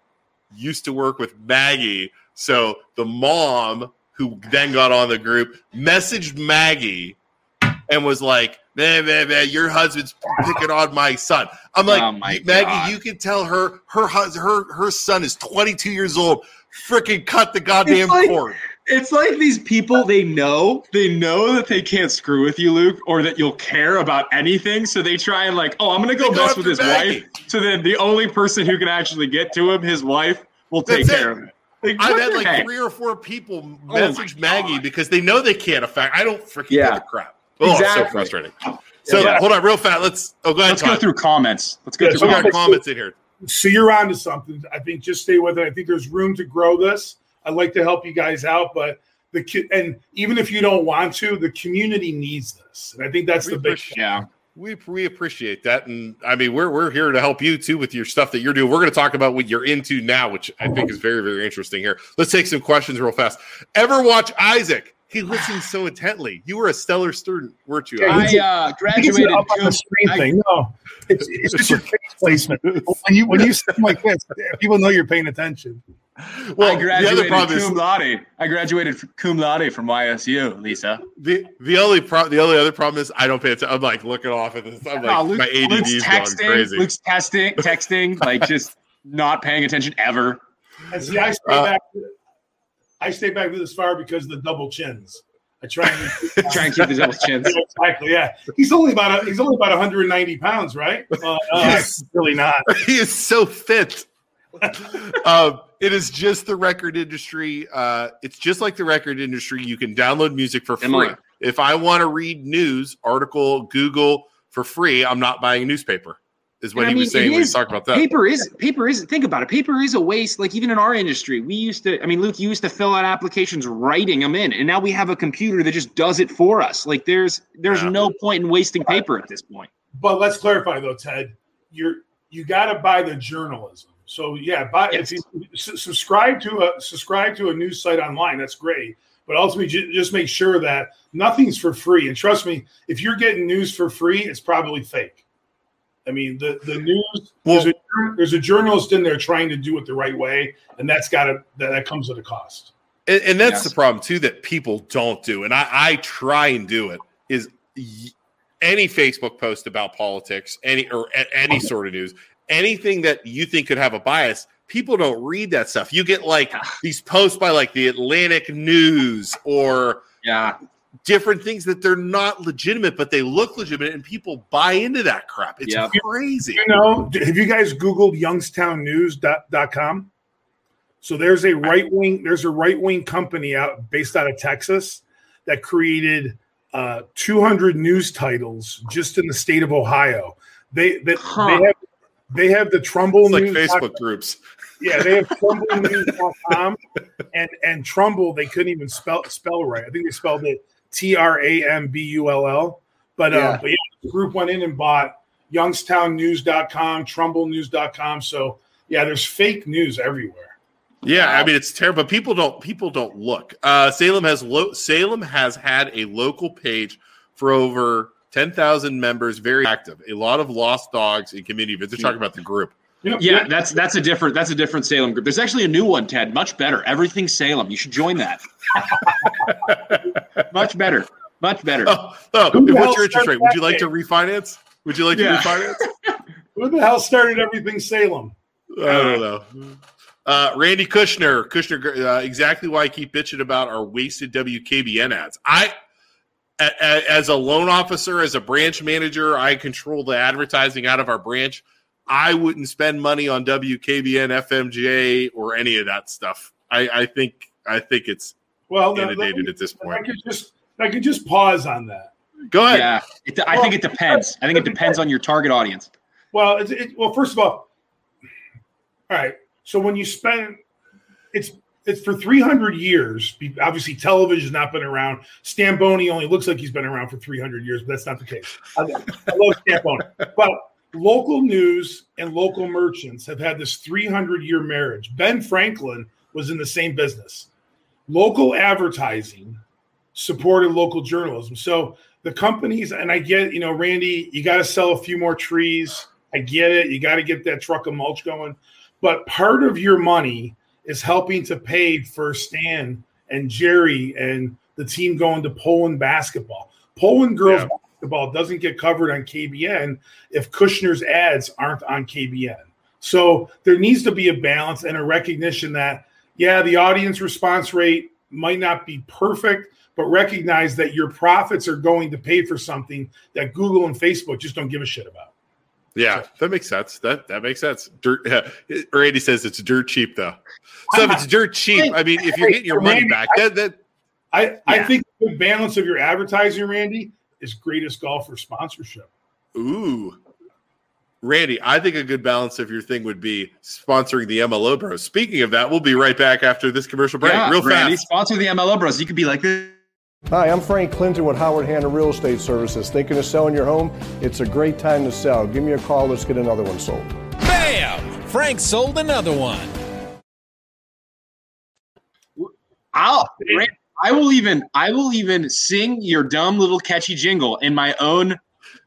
used to work with Maggie. So the mom, who then got on the group, messaged Maggie and was like, "Man, man, man, your husband's picking on my son." I'm like, Oh, my Maggie, God. you can tell her her hus- her her son is 22 years old. Freaking cut the goddamn like- cord. It's like these people they know they know that they can't screw with you, Luke, or that you'll care about anything. So they try and like, oh, I'm gonna go They go mess with his Maggie. wife. So then the only person who can actually get to him, his wife, will take That's care it. of it. Like, I've had like heck? three or four people Oh message Maggie God. because they know they can't affect. I don't freaking Yeah. give a crap. Oh, it's so frustrating. So Yeah. hold on, real fast. Let's. Oh, go ahead. Let's go through comments. Let's go Yeah, We through so got comments. comments in here. So you're on to something. I think just stay with it. I think there's room to grow this. I'd like to help you guys out, but the and even if you don't want to, the community needs this, and I think that's We the big. appreciate- Yeah. We we appreciate that, and I mean we're we're here to help you too with your stuff that you're doing. We're going to talk about what you're into now, which I think is very very interesting. Here, let's take some questions real fast. Ever watch Isaac? He listens so intently. You were a stellar student, weren't you? Yeah, I uh, I graduated. up on cum- the screen I- thing. No, it's, it's just your face placement. When you when you sit like this, people know you're paying attention. well, I the other graduated problem is cum laude. I graduated cum laude from YSU, Lisa. The the only pro- the only other problem is I don't pay attention. I'm like looking off at this. I'm like No, Luke- my ADD Luke's is going texting. crazy. Luke's testing, texting, like just not paying attention ever. And see, I stay Uh, back. I stay back with this far because of the double chins. I try and Try and keep the double chins. exactly. Yeah, he's only about a, he's only about 190 pounds, right? Uh, uh, Yes. really not. he is so fit. um, it is just the record industry. Uh, it's just like the record industry. You can download music for free. If I want to read news article, Google for free, I'm not buying a newspaper. Is what And he I was saying it when he is- talked about that. paper is paper is think about it paper is a waste like even in our industry we used to i mean luke you used to fill out applications writing them in and now we have a computer that just does it for us like there's there's Yeah. no point in wasting paper at this point But let's clarify though, Ted. You're you got to buy the journalism. So yeah, buy Yes. if you s- subscribe to a subscribe to a news site online. That's great. But ultimately, ju- just make sure that nothing's for free. And trust me, if you're getting news for free, it's probably fake. I mean, the the news Well- there's, a, there's a journalist in there trying to do it the right way, and that's got to that, that comes at a cost. And, and that's Yes. the problem too that people don't do, and I, I try and do it. Is any Facebook post about politics, any or any sort of news, anything that you think could have a bias, people don't read that stuff. You get like these posts by like the Atlantic News or yeah different things that they're not legitimate, but they look legitimate, and people buy into that crap. It's Yeah. crazy. You know, have you guys Googled youngstownnews.com? So there's a right wing, there's a right wing company out based out of Texas that created uh, 200 news titles just in the state of Ohio. They that Huh. they have they have the Trumbull It's like News. Facebook groups. Yeah, they have TrumbleNews.com and and Trumbull they couldn't even spell spell right. I think they spelled it T R A M B U L L. But Yeah. uh, but yeah, the group went in and bought youngstownnews.com, TrumbleNews.com. So yeah, there's fake news everywhere. Yeah, I mean it's terrible. But people don't people don't look. Uh, Salem has lo- Salem has had a local page for over ten thousand members, very active. A lot of lost dogs and community events. They're talking about the group. You know, yeah that's that's a different that's a different salem group there's actually a new one ted much better everything salem you should join that much better much better Oh, oh what's your interest rate? Would you that like to refinance? Would you like to refinance? Who the hell started everything Salem? I don't know. Uh, Randy Kushner, Kushner, uh, exactly why I keep bitching about our wasted WKBN ads. I, a, a- as a loan officer, as a branch manager, I control the advertising out of our branch. I wouldn't spend money on WKBN, FMJ, or any of that stuff. I, I think, I think it's Well, now, inundated me- at this point. I point. could just I could just pause on that. Go ahead. yeah it, i think it depends i think it depends on your target audience Well, it's, it, well, first of all, all right. So when you spend, it's it's for 300 years. be- Obviously, television's not been around. Stan Boney only looks like he's been around for 300 years, but that's not the case. I, I love Stan Boney, but local news and local merchants have had this 300 year marriage. Ben Franklin was in the same business. Local advertising supported local journalism. So the companies, and I get, you know, Randy, you got to sell a few more trees. I get it. You got to get that truck of mulch going. But part of your money is helping to pay for Stan and Jerry and the team going to Poland basketball. Poland girls Yeah. Basketball doesn't get covered on KBN if Kushner's ads aren't on KBN. So there needs to be a balance and a recognition that, yeah, the audience response rate might not be perfect, but recognize that your profits are going to pay for something that Google and Facebook just don't give a shit about. Yeah, that makes sense. That that makes sense. Dirt. Yeah. Randy says it's dirt cheap though. So if it's dirt cheap, I mean, if you're getting your money back, that that I, I Yeah. think the balance of your advertising, Randy, is greatest golfer sponsorship. ooh, Randy, I think a good balance of your thing would be sponsoring the MLO Bros. Speaking of that, we'll be right back after this commercial break, yeah, real Randy, fast. sponsor the mlo bros you could be like this Hi, I'm Frank Clinton with Howard Hanna Real Estate Services. Thinking of selling your home? It's a great time to sell. Give me a call. Let's get another one sold. Bam! Frank sold another one. I'll Randy, I will even I will even sing your dumb little catchy jingle in my own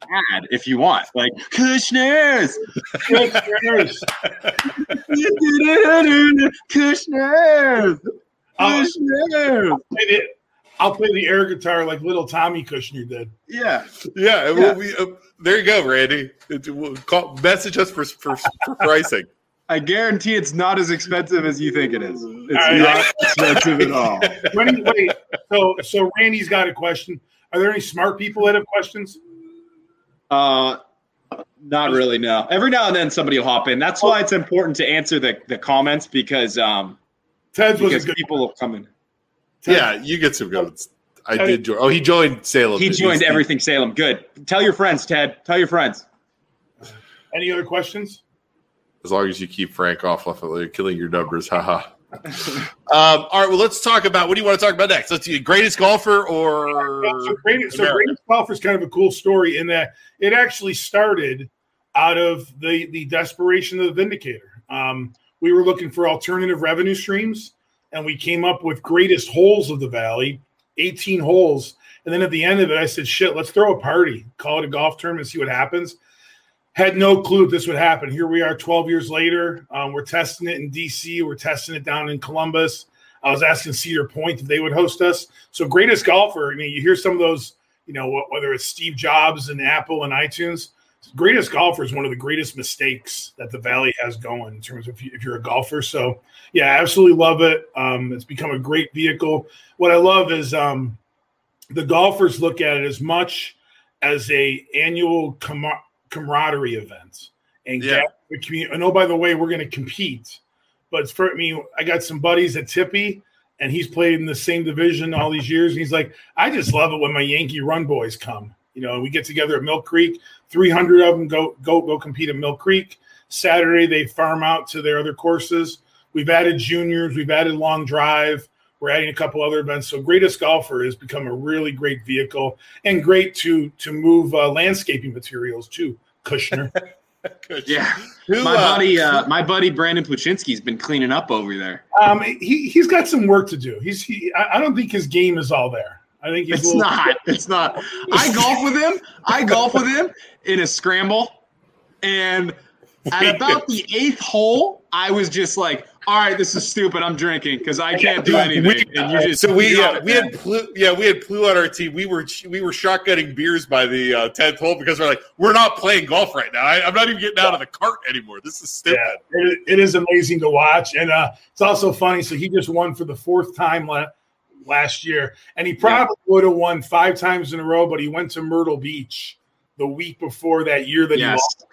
ad if you want. Like Kushner's Kushner's. Kushner's I'll, Kushner's play the, I'll play the air guitar like little Tommy Kushner did. Yeah. Yeah, well, we, uh, there you go, Randy. It, we'll call, message us for, for, for pricing. I guarantee it's not as expensive as you think it is. It's right. not expensive at all. When, wait, so so Randy's got a question. Are there any smart people that have questions? Uh, not really. No. Every now and then somebody will hop in. That's why it's important to answer the, the comments because um Ted's was because good. people will come in. Yeah, you get some good ones. I did join. Oh, he joined Salem. He He's- joined everything Salem. Good. Tell your friends, Ted. Tell your friends. Any other questions? As long as you keep Frank off of killing your numbers, haha. um, all right, well, let's talk about what do you want to talk about next? Let's see, greatest golfer or so greatest, so greatest golfer is kind of a cool story in that it actually started out of the the desperation of the Vindicator. Um, we were looking for alternative revenue streams, and we came up with greatest holes of the valley, 18 holes. And then at the end of it, I said, "Shit, let's throw a party, call it a golf tournament, and see what happens." Had no clue this would happen. Here we are, 12 years later. Um, we're testing it in DC. We're testing it down in Columbus. I was asking Cedar Point if they would host us. So greatest golfer. I mean, you hear some of those, you know, whether it's Steve Jobs and Apple and iTunes greatest golfer is one of the greatest mistakes that the Valley has going in terms of if you're a golfer. So, yeah, I absolutely love it. Um, it's become a great vehicle. What I love is um, the golfers look at it as much as a annual camaraderie events and yeah. get the community. And oh, by the way, we're going to compete. But for me, I got some buddies at Tippy, and he's played in the same division all these years. And he's like, I just love it when my Yankee Run boys come. You know, we get together at Mill Creek. 300 of them go go go compete at Mill Creek. Saturday they farm out to their other courses. We've added juniors. We've added long drive. We're adding a couple other events. So Greatest Golfer has become a really great vehicle and great to to move uh, landscaping materials too. Kushner. yeah, Who, my uh, buddy, uh, my buddy Brandon Puchinski's been cleaning up over there. Um, he he's got some work to do. He's he. I, I don't think his game is all there. I think it's little- not. It's not. I golf with him. I golf with him in a scramble, and at about the eighth hole, I was just like, "All right, this is stupid. I'm drinking because I can't do anything." We, and you just so we yeah we had Plu, yeah we had Plu on our team. We were we were shotgunning beers by the uh, tenth hole because we're like we're not playing golf right now. I, am not even getting out of the cart anymore. This is stupid. Yeah, it, it is amazing to watch, and uh, it's also funny. So he just won for the fourth time last last year, and he probably yeah. would have won five times in a row, but he went to Myrtle Beach the week before that year that yes. he lost.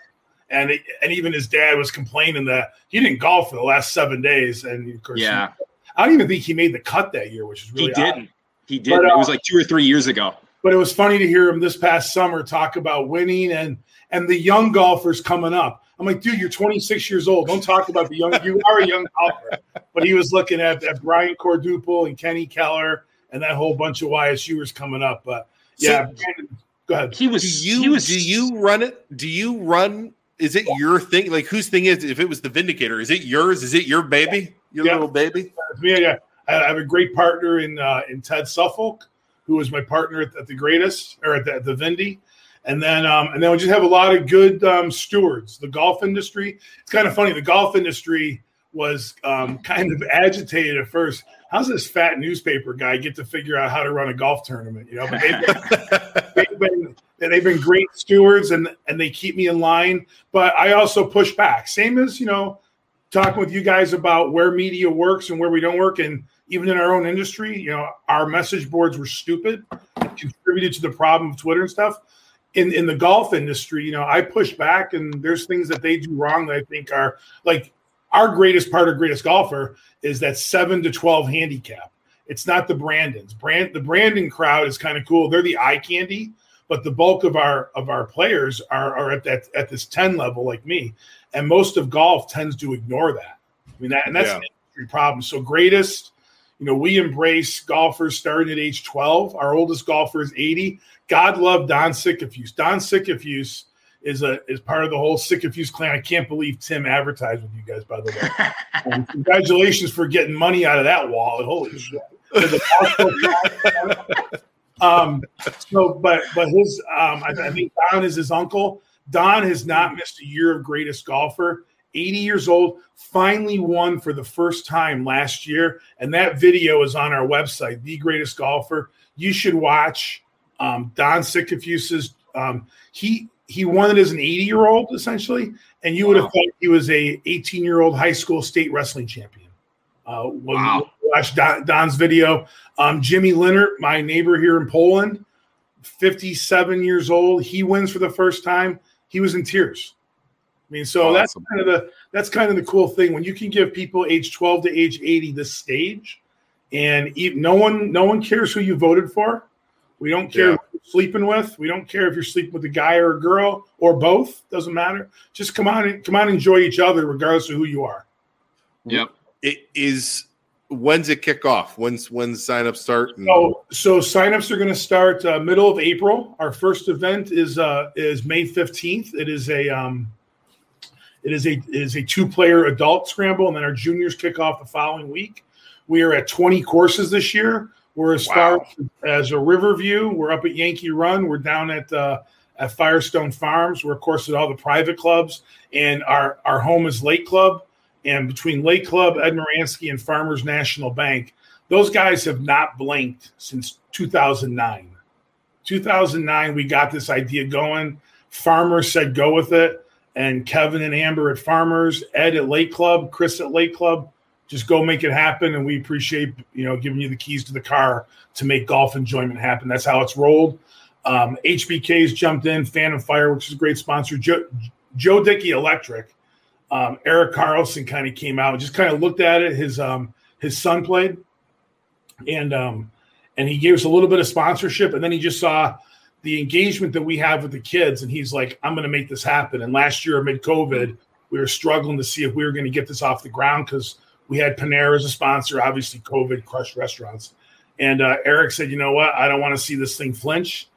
And it, and even his dad was complaining that he didn't golf for the last seven days. And of course, yeah, he, I don't even think he made the cut that year, which is really he didn't. Odd. He did. But, uh, it was like two or three years ago. But it was funny to hear him this past summer talk about winning and and the young golfers coming up. I'm like, dude, you're 26 years old. Don't talk about the young. You are a young golfer. But he was looking at, at Brian Corduple and Kenny Keller and that whole bunch of YSUers coming up. But yeah, so, Brandon, go ahead. He was. Do you, he was. Do you run it? Do you run? Is it your thing? Like whose thing is? If it was the Vindicator, is it yours? Is it your baby? Your yeah. little baby? Yeah, yeah. I have a great partner in uh, in Ted Suffolk, who was my partner at, at the greatest or at the, at the Vindy and then um, and then we just have a lot of good um, stewards. The golf industry. It's kind of funny. The golf industry was um, kind of agitated at first. How's this fat newspaper guy get to figure out how to run a golf tournament? You know, but they've been, they've been they've been great stewards and and they keep me in line. But I also push back. Same as you know, talking with you guys about where media works and where we don't work, and even in our own industry, you know, our message boards were stupid, contributed to the problem of Twitter and stuff in in the golf industry, you know, I push back, and there's things that they do wrong that I think are like our greatest part of greatest golfer is that seven to twelve handicap. It's not the Brandons. Brand the Brandon crowd is kind of cool. They're the eye candy, but the bulk of our of our players are are at that at this ten level, like me, and most of golf tends to ignore that. I mean that, and that's yeah. an industry problem. So greatest. You know, we embrace golfers starting at age 12. Our oldest golfer is 80. God love Don Sickafuse. Don Sickafuse is a is part of the whole Sickafuse clan. I can't believe Tim advertised with you guys, by the way. um, congratulations for getting money out of that wallet. Holy shit. um, so, but but his um, I, I think Don is his uncle. Don has not missed a year of greatest golfer. 80 years old, finally won for the first time last year. And that video is on our website, The Greatest Golfer. You should watch um, Don Sickafuse's um, he he won it as an 80 year old essentially, and you would have thought he was a 18 year old high school state wrestling champion. Uh, when wow. watch Don, Don's video, um, Jimmy Linnert, my neighbor here in Poland, 57 years old, he wins for the first time. He was in tears. I mean, so awesome. that's kind of the that's kind of the cool thing when you can give people age 12 to age 80 this stage, and no one no one cares who you voted for we don't care yeah. sleeping with. We don't care if you're sleeping with a guy or a girl or both. Doesn't matter. Just come on and come on and enjoy each other, regardless of who you are. Yep. It is when's it kick off? When's when's sign up start? And- So, so signups are going to start uh, middle of April. Our first event is uh, is May fifteenth. It is a um, it is a it is a two player adult scramble, and then our juniors kick off the following week. We are at twenty courses this year. We're as Wow. far as a Riverview. We're up at Yankee Run. We're down at uh, at Firestone Farms. We're of course at all the private clubs, and our our home is Lake Club. And between Lake Club, Ed Muransky, and Farmers National Bank, those guys have not blinked since 2009. 2009, we got this idea going. Farmers said go with it, and Kevin and Amber at Farmers, Ed at Lake Club, Chris at Lake Club, just go make it happen. And we appreciate you know giving you the keys to the car to make golf enjoyment happen. That's how it's rolled. Um, HBK's jumped in, and Fire, which is a great sponsor. Joe, Joe Dickey Electric. Um, Eric Carlson kind of came out, and just kind of looked at it. His um, his son played, and um, and he gave us a little bit of sponsorship, and then he just saw the engagement that we have with the kids, and he's like, "I'm going to make this happen." And last year, amid COVID, we were struggling to see if we were going to get this off the ground because we had Panera as a sponsor. Obviously, COVID crushed restaurants, and uh, Eric said, "You know what? I don't want to see this thing flinch."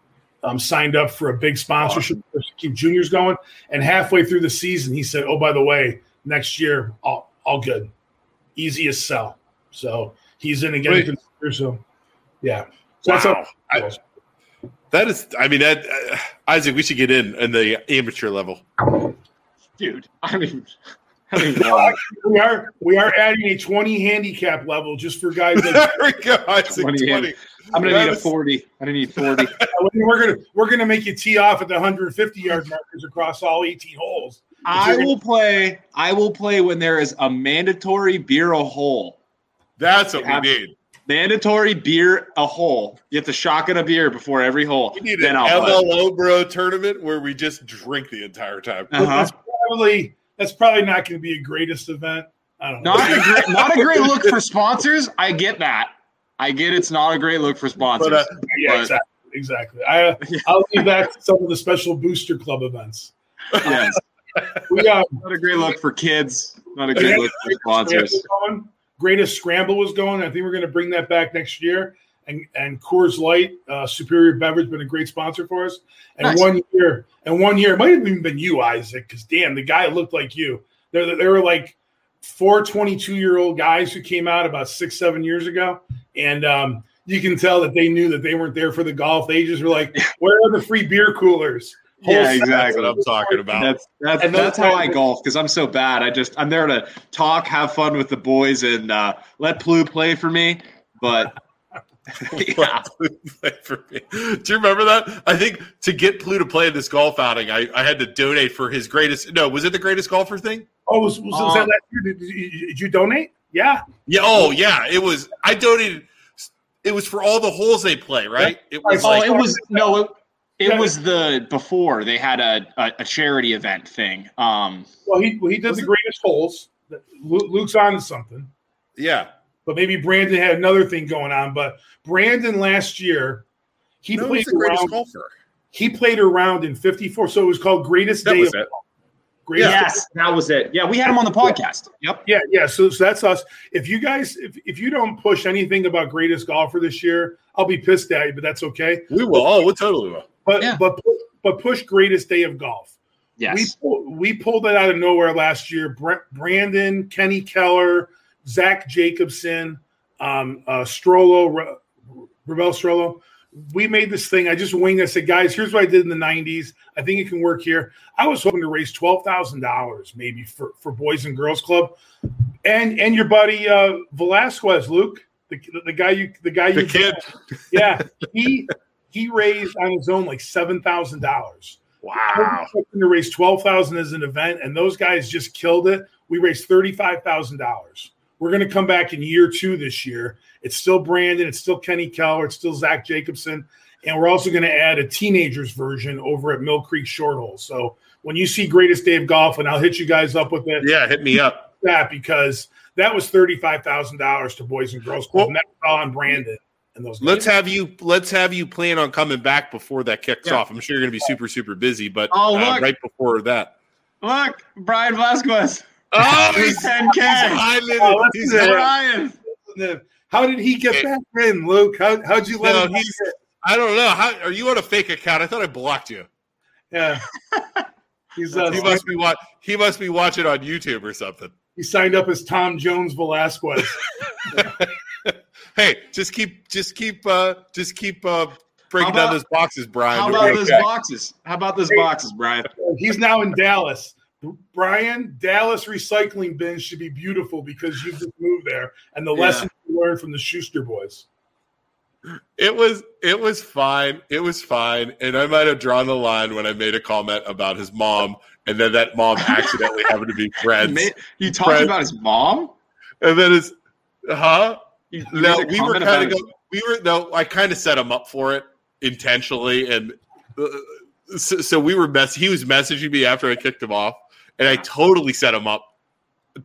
Um, signed up for a big sponsorship to keep juniors going, and halfway through the season, he said, "Oh, by the way, next year, all all good, easy as sell." So he's in again. Wait. year, So yeah, so that's Wow. how. I- that is, I mean, that uh, Isaac, we should get in in the amateur level. Dude, I don't even. I don't No, we are we are adding a 20 handicap level just for guys that There we go, Isaac. 20 20. I'm gonna That need a 40. I'm gonna need 40. we're gonna we're gonna make you tee off at the 150 yard markers across all 18 holes. I will play. I will play when there is a mandatory beer a hole. That's what Have- we need. Mandatory beer a hole. You have to shock shotgun a beer before every hole. We need Then an I'll play. MLO bro tournament where we just drink the entire time. Uh-huh. That's probably that's probably not going to be a greatest event. I don't know. Not a great, not a great look for sponsors. I get that. I get it's not a great look for sponsors. But, uh, yeah, but- exactly. Exactly. I I'll leave that to some of the special booster club events. yes, We got not a great look for kids. Not a great look for sponsors. Greatest Scramble was going. I think we're going to bring that back next year. And and Coors Light, uh, Superior Beverage, been a great sponsor for us. And Nice. one year, and one year, it might have even been you, Isaac, because damn, the guy looked like you. There, there were like four 22 year old guys who came out about six, seven years ago, and um, you can tell that they knew that they weren't there for the golf. They just were like, "Where are the free beer coolers?" Yeah, Whole That's exactly. what I'm talking about. That's that's, And those that's how I golf because I'm so bad. I just I'm there to talk, have fun with the boys, and uh, let Plu play for me. But yeah, for me. Do you remember that? I think to get Plu to play in this golf outing, I, I had to donate for his greatest. No, was it the greatest golfer thing? Oh, was, was, was that last year? Did, you- did you donate? Yeah. Yeah. Oh, yeah. It was. I donated. It was for all the holes they play, right? It was oh, like it was no, it, it Yeah. was the before they had a, a, a charity event thing. Um, Well, he well, he did Was the it- greatest holes. Luke's on to something, yeah. But maybe Brandon had another thing going on. But Brandon last year, he No, played he's the around. golfer. He played around in '54, so it was called Greatest That Day was of it. Greatest yes, that was it. Yeah, we had him on the podcast. Yep. Yeah, yeah. So, so that's us. If you guys, if, if you don't push anything about greatest golfer this year, I'll be pissed at you. But that's okay. We will. Oh, we totally will. But Yeah. but but push greatest day of golf. We Yes. pull, we pulled it out of nowhere last year. Brandon, Kenny Keller, Zach Jacobson, um, uh, Strollo, Re- Rebel Strollo. We made this thing. I just winged. it. I said, guys, here's what I did in the '90s. I think it can work here. I was hoping to raise twelve thousand dollars, maybe for for Boys and Girls Club, and and your buddy uh, Velasquez, Luke, the, the guy you the guy The you kid. yeah, he he raised on his own like seven thousand dollars. Wow. To raise twelve thousand as an event, and those guys just killed it. We raised thirty five thousand dollars. We're going to come back in year two this year. It's still Brandon, it's still Kenny Keller, it's still Zach Jacobson, and we're also going to add a teenagers version over at Mill Creek Short Hole. So when you see Greatest Day of Golf, and I'll hit you guys up with it, Yeah, hit me up. that because that was thirty five thousand dollars to Boys and Girls Club, Well- and that's all on Brandon. in those. Let's games. have you. Let's have you plan on coming back before that kicks Yeah. off. I'm sure you're going to be super super busy, but Oh, uh, look. right before that. Look, Brian Vasquez. Oh, He's 10K. highlighted. Oh, let's He's do that. How did he get back in, Luke? How how'd you let No, him? he's. I don't know. How are you on a fake account? I thought I blocked you. Yeah. He's uh, He must be wa- He must be watching on YouTube or something. he signed up as Tom Jones Velasquez. Hey, just keep, just keep, uh just keep uh breaking about- down those boxes, Brian. How about those okay. boxes? How about those boxes, Brian? He's now in Dallas. Brian, Dallas recycling bins should be beautiful because you just moved there, and the Yeah. lesson you learned from the Schuster boys. It was it was fine. It was fine. And I might have drawn the line when I made a comment about his mom, and then that mom accidentally happened to be You, friends. made, you talked Fred. about his mom. And then his huh? You, you No, we were kind of his- we were no, I kind of set him up for it intentionally, and uh, so, so we were mess. He was messaging me after I kicked him off, and I totally set him up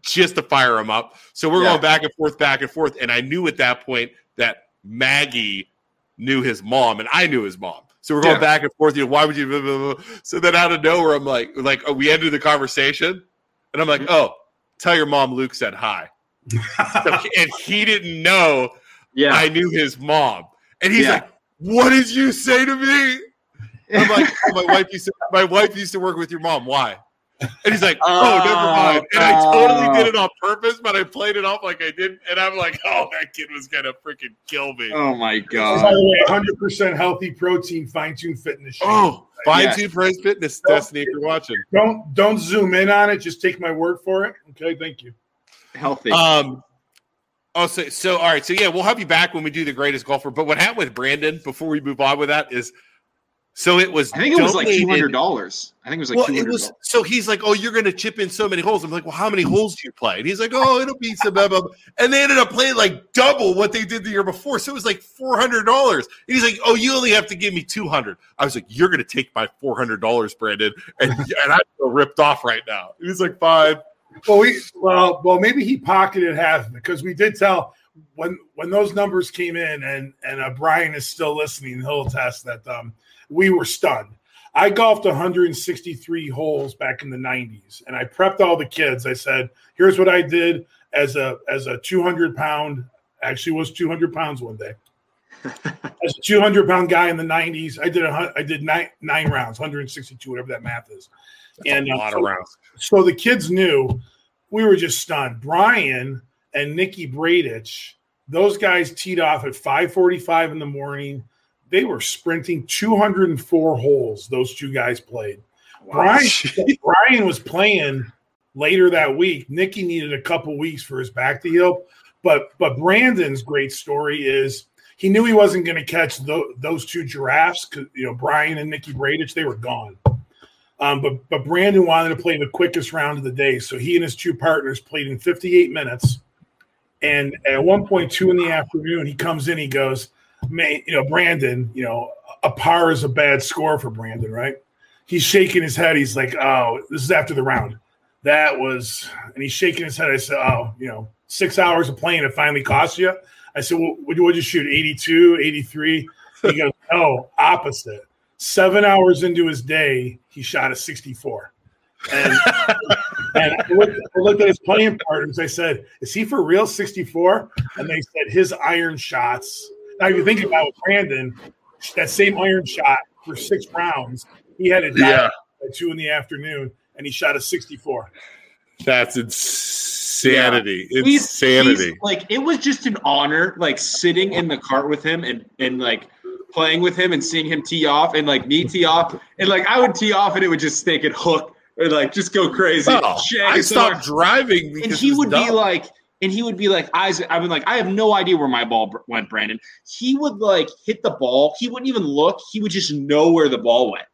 just to fire him up. So we're Yeah. going back and forth, back and forth, and I knew at that point that Maggie knew his mom, and I knew his mom. So we're going Yeah. back and forth. You know, why would you? Blah, blah, blah. So then out of nowhere, I'm like, like oh, we ended the conversation, and I'm like, mm-hmm. oh, tell your mom Luke said hi. So and he didn't know Yeah. I knew his mom. And he's Yeah. like, What did you say to me? I'm like, oh, my wife used to my wife used to work with your mom. Why? And he's like, Oh, never Oh, mind. And I totally oh. did it on purpose, but I played it off like I didn't. And I'm like, oh, that kid was gonna freaking kill me. oh my God. By god. the way, 100% healthy protein, fine tuned fitness. shake. Oh, fine Yeah. tune praise fitness, Destiny, if you're watching. Don't don't zoom in on it. Just take my word for it. Okay, thank you. Healthy. Um Oh, so, so all right. So yeah, we'll have you back when we do the greatest golfer. But what happened with Brandon before we move on with that is so it was I think it was like two hundred dollars. I think it was like well, two it was so he's like, "Oh, you're going to chip in so many holes." I'm like, "Well, how many holes do you play?" And he's like, "Oh, it'll be some." Blah, blah, blah." And they ended up playing like double what they did the year before, so it was like four hundred dollars. And he's like, "Oh, you only have to give me two hundred. I was like, "You're going to take my four hundred dollars, Brandon," and and I feel ripped off right now. He's like, "Fine." Well, we well, well, maybe he pocketed half because we did tell when when those numbers came in, and and uh, Brian is still listening. He'll attest that um, we were stunned. I golfed 163 holes back in the 90s, and I prepped all the kids. I said, "Here's what I did as a as a 200 pound. Actually, was 200 pounds one day." As a 200 pound guy in the 90s, I did a I did nine nine rounds, 162, whatever that math is. And a uh, lot so- of rounds. so the kids knew we were just stunned. Brian and Nikki Bradich, those guys teed off at 5:45 in the morning. They were sprinting 204 holes. Those two guys played. Brian, Brian was playing later that week. Nicky needed a couple weeks for his back to heal. But but Brandon's great story is he knew he wasn't going to catch tho- those two giraffes because you know Brian and Nicky Bradich they were gone. Um, but but Brandon wanted to play the quickest round of the day, so he and his two partners played in 58 minutes. And at one point, two in the afternoon, he comes in. He goes, "Man, you know, Brandon, you know, a par is a bad score for Brandon, right?" He's shaking his head. He's like, "Oh, this is after the round. That was," and he's shaking his head. I said, "Oh, you know, six hours of playing it finally cost you." I said, well, "What would you shoot? 82, 83? He goes, "No, opposite." Seven hours into his day, he shot a 64. And, and I, looked, I looked at his playing partners. I said, Is he for real 64? And they said, His iron shots. Now, if you think about it, Brandon, that same iron shot for six rounds, he had it down Yeah. at two in the afternoon and he shot a 64. That's insanity. He's- Insanity. he's- like it was just an honor, like sitting in the cart with him and and like playing with him and seeing him tee off and like me tee off and like I would tee off and it would just stick and hook or like just go crazy. Oh, I stopped driving because and he was would be like, and he would be like, I, I've been like, I have no idea where my ball went, Brandon. He would like hit the ball. He wouldn't even look. He would just know where the ball went.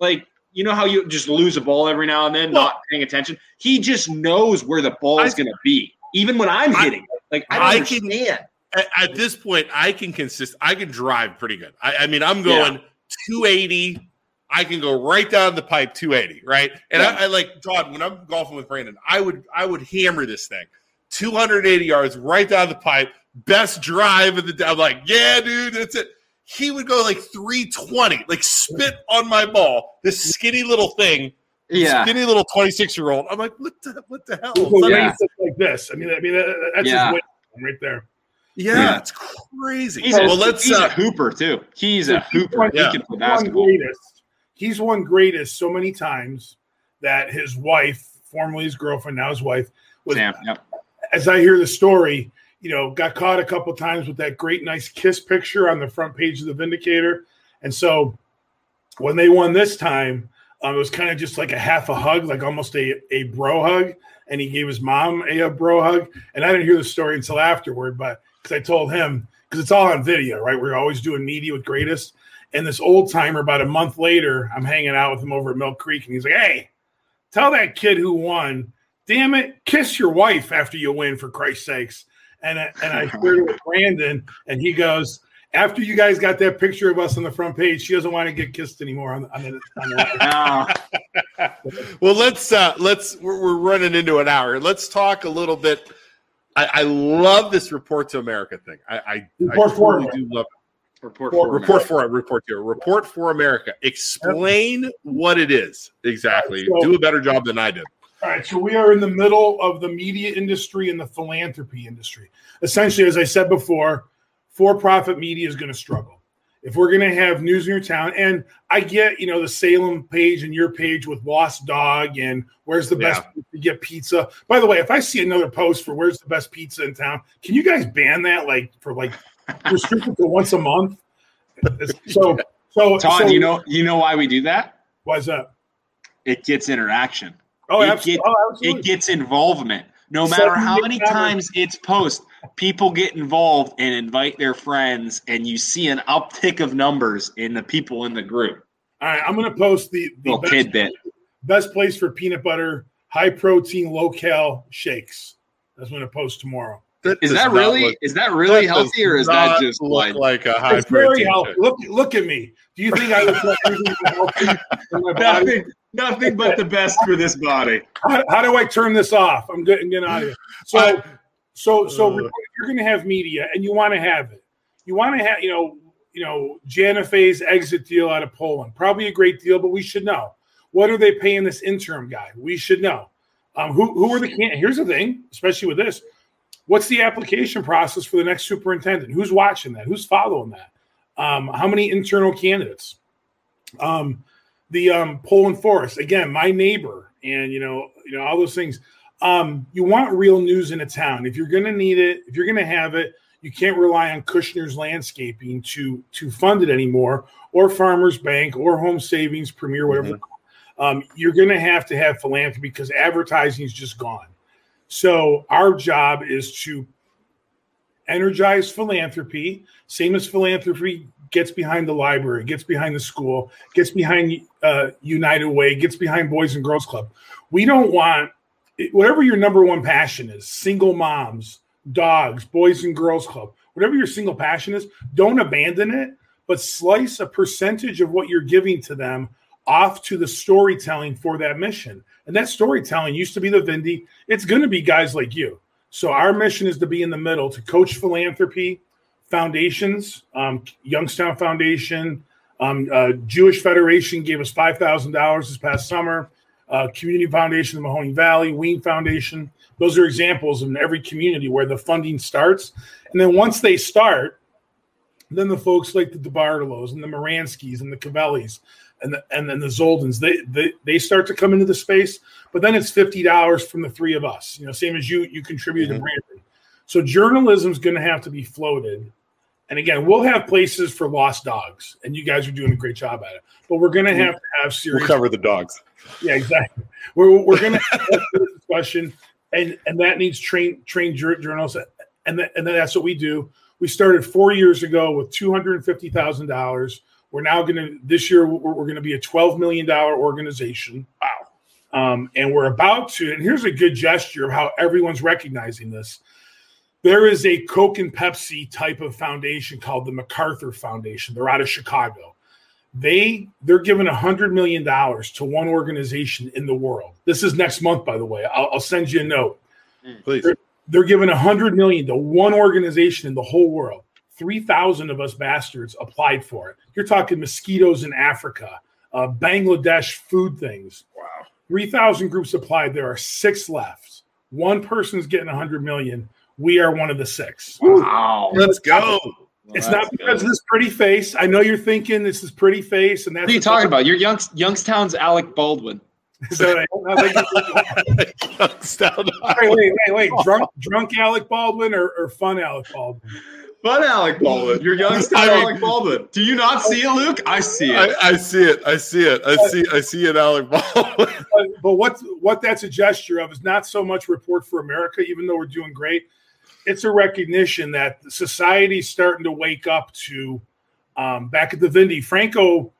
Like, you know how you just lose a ball every now and then, Well- not paying attention. He just knows where the ball is going to be, even when I'm I- hitting. Like, I don't I can- understand. at, at this point, I can consist. I can drive pretty good. I, I mean, I'm going 280. I can go right down the pipe 280, right? And Yeah. I, I like Todd when I'm golfing with Brandon. I would I would hammer this thing 280 yards right down the pipe, best drive of the day. I'm like, yeah, dude, that's it. He would go like 320, like spit on my ball. This skinny little thing, Yeah. skinny little 26 year old. I'm like, what the what the hell? Well, yeah. like- this. I mean, I mean, that's Yeah. his win right there. yeah, it's crazy. He's, a, well, let's he's uh, a hooper too. He's a hooper. won- yeah. He can play He's won basketball. greatest. He's won greatest so many times that his wife, formerly his girlfriend, now his wife, was Sam. Yep. As I hear the story, you know, got caught a couple times with that great, nice kiss picture on the front page of the Vindicator. And so when they won this time, um, it was kind of just like a half a hug, like almost a, a bro hug. And he gave his mom a, a bro hug. And I didn't hear the story until afterward, but because I told him, because it's all on video, right? We're always doing media with greatest. And this old timer, about a month later, I'm hanging out with him over at Mill Creek, and he's like, "Hey, tell that kid who won, damn it, kiss your wife after you win, for Christ's sakes." And I, and I shared it with Brandon, and he goes, "After you guys got that picture of us on the front page, she doesn't want to get kissed anymore." On, on the, on the No. well let's uh let's we're, we're running into an hour. Let's talk a little bit. I, I love this report to america thing. I i, Report I for truly do love Report, Report- for report for report to report for america. Explain what it is. Exactly. So- do a better job than i did All right, so we are in the middle of the media industry and the philanthropy industry. Essentially, as I said before, for-profit media is going to struggle. If we're going to have news in your town, and I get, you know, the Salem page and your page with Lost Dog and where's the best place to get pizza. By the way, if I see another post for where's the best pizza in town, can you guys ban that like for like restricted to once a month? So, so Todd, so, you know you know why we do that? why's that? It gets interaction. Oh, It absolutely. gets- oh, absolutely. It gets involvement. No matter how many times it's post, people get involved and invite their friends, and you see an uptick of numbers in the people in the group. All right, I'm going to post the, the best, tidbit. best place for peanut butter, high protein, low cal shakes. That's going to post tomorrow. Is that really look- is that really that healthy, or is that just like like a high it's very protein healthy. Look, look at me. Do you think I look like anything healthy in my body? nothing? Nothing but the best for this body. How, how do I turn this off? I'm getting, getting out of here. So, I- so, so Uh. you're going to have media, and you want to have it. You want to have, you know, you know, Janofa's exit deal out of Poland. Probably a great deal, but we should know. What are they paying this interim guy? We should know. Um, who who are the can? Here's the thing, especially with this. What's the application process for the next superintendent? Who's watching that? Who's following that? Um, how many internal candidates? Um, the um, Poland Forest again, my neighbor, and you know, you know all those things. Um, you want real news in a town. If you're going to need it, if you're going to have it, you can't rely on Kushner's landscaping to to fund it anymore, or Farmers Bank, or Home Savings, Premier, whatever. Um, you're going to have to have philanthropy because advertising is just gone. So our job is to energize philanthropy. Same as philanthropy gets behind the library, gets behind the school, gets behind uh, United Way, gets behind Boys and Girls Club. We don't want whatever your number one passion is single moms, dogs, Boys and Girls Club, whatever your single passion is, don't abandon it, but slice a percentage of what you're giving to them off to the storytelling for that mission. And that storytelling used to be the Vindy. It's going to be guys like you. So our mission is to be in the middle to coach philanthropy, foundations, um, Youngstown Foundation, um, uh, Jewish Federation gave us five thousand dollars this past summer. Uh, community Foundation, the Mahoning Valley, Wean Foundation. Those are examples in every community where the funding starts, and then once they start, then the folks like the DeBartolos and the Muranskis and the Cavellis and the, and then the Zoldans, they, they they start to come into the space. But then it's fifty dollars from the three of us. You know, same as you you contributed to mm-hmm. Brandon. So journalism's going to have to be floated. And again, we'll have places for lost dogs, and you guys are doing a great job at it. But we're going to have to have serious. We'll cover the dogs. Yeah, exactly. We're, we're going to have discussion, and and that needs trained trained journalists, and that, and that's what we do. We started four years ago with two hundred and fifty thousand dollars. We're now going to this year we're, we're going to be a twelve million dollar organization. Wow. Um, and we're about to. And here's a good gesture of how everyone's recognizing this. There is a Coke and Pepsi type of foundation called the MacArthur Foundation. They're out of Chicago they they're giving a hundred million dollars to one organization in the world. This is next month, by the way. I'll, I'll send you a note. Please. they're giving a hundred million to one organization in the whole world. Three thousand of us bastards applied for it. You're talking mosquitoes in Africa, uh, Bangladesh food things. Wow. Three thousand groups applied. There are six left. One person's getting a hundred million. We are one of the six. Wow. Let's go. It's not because of this pretty face. I know you're thinking this is pretty face, and that's What are you talking about? You're Youngs, Youngstown's Alec Baldwin. So, I- I think- Youngstown. wait, wait, wait, wait. Drunk, drunk Alec Baldwin or, or fun Alec Baldwin? But Alec Baldwin. You're Youngstown I mean- Alec Baldwin. Do you not see it, Luke? I see it. I, I see it. I see it. I see. I see it. Alec Baldwin. But, but what what that's a gesture of is not so much report for America, even though we're doing great. It's a recognition that society's starting to wake up to. Um, back at the Vindy, Franko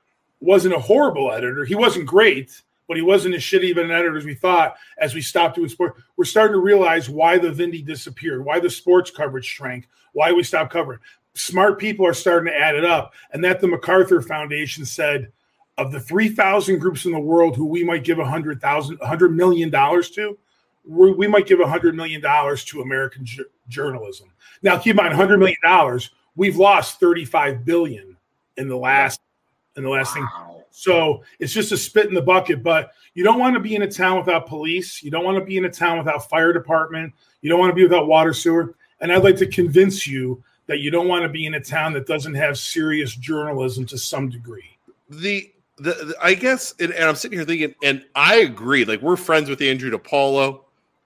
wasn't a horrible editor. He wasn't great, but he wasn't as shitty of an editor as we thought. As we stopped doing sport, we're starting to realize why the Vindy disappeared, why the sports coverage shrank, why we stopped covering. Smart people are starting to add it up, and that the MacArthur Foundation said of the 3,000 groups in the world who we might give a hundred thousand, a hundred million dollars to, we, might give a hundred million dollars to American journalism. Now, keep in mind, hundred million dollars, we've lost 35 billion in the last in the last thing. So it's just a spit in the bucket. But you don't want to be in a town without police. You don't want to be in a town without fire department. You don't want to be without water sewer. And I'd like to convince you that you don't want to be in a town that doesn't have serious journalism to some degree. the, the, the I guess, and, and I'm sitting here thinking, and I agree. Like we're friends with Andrew DePaulo.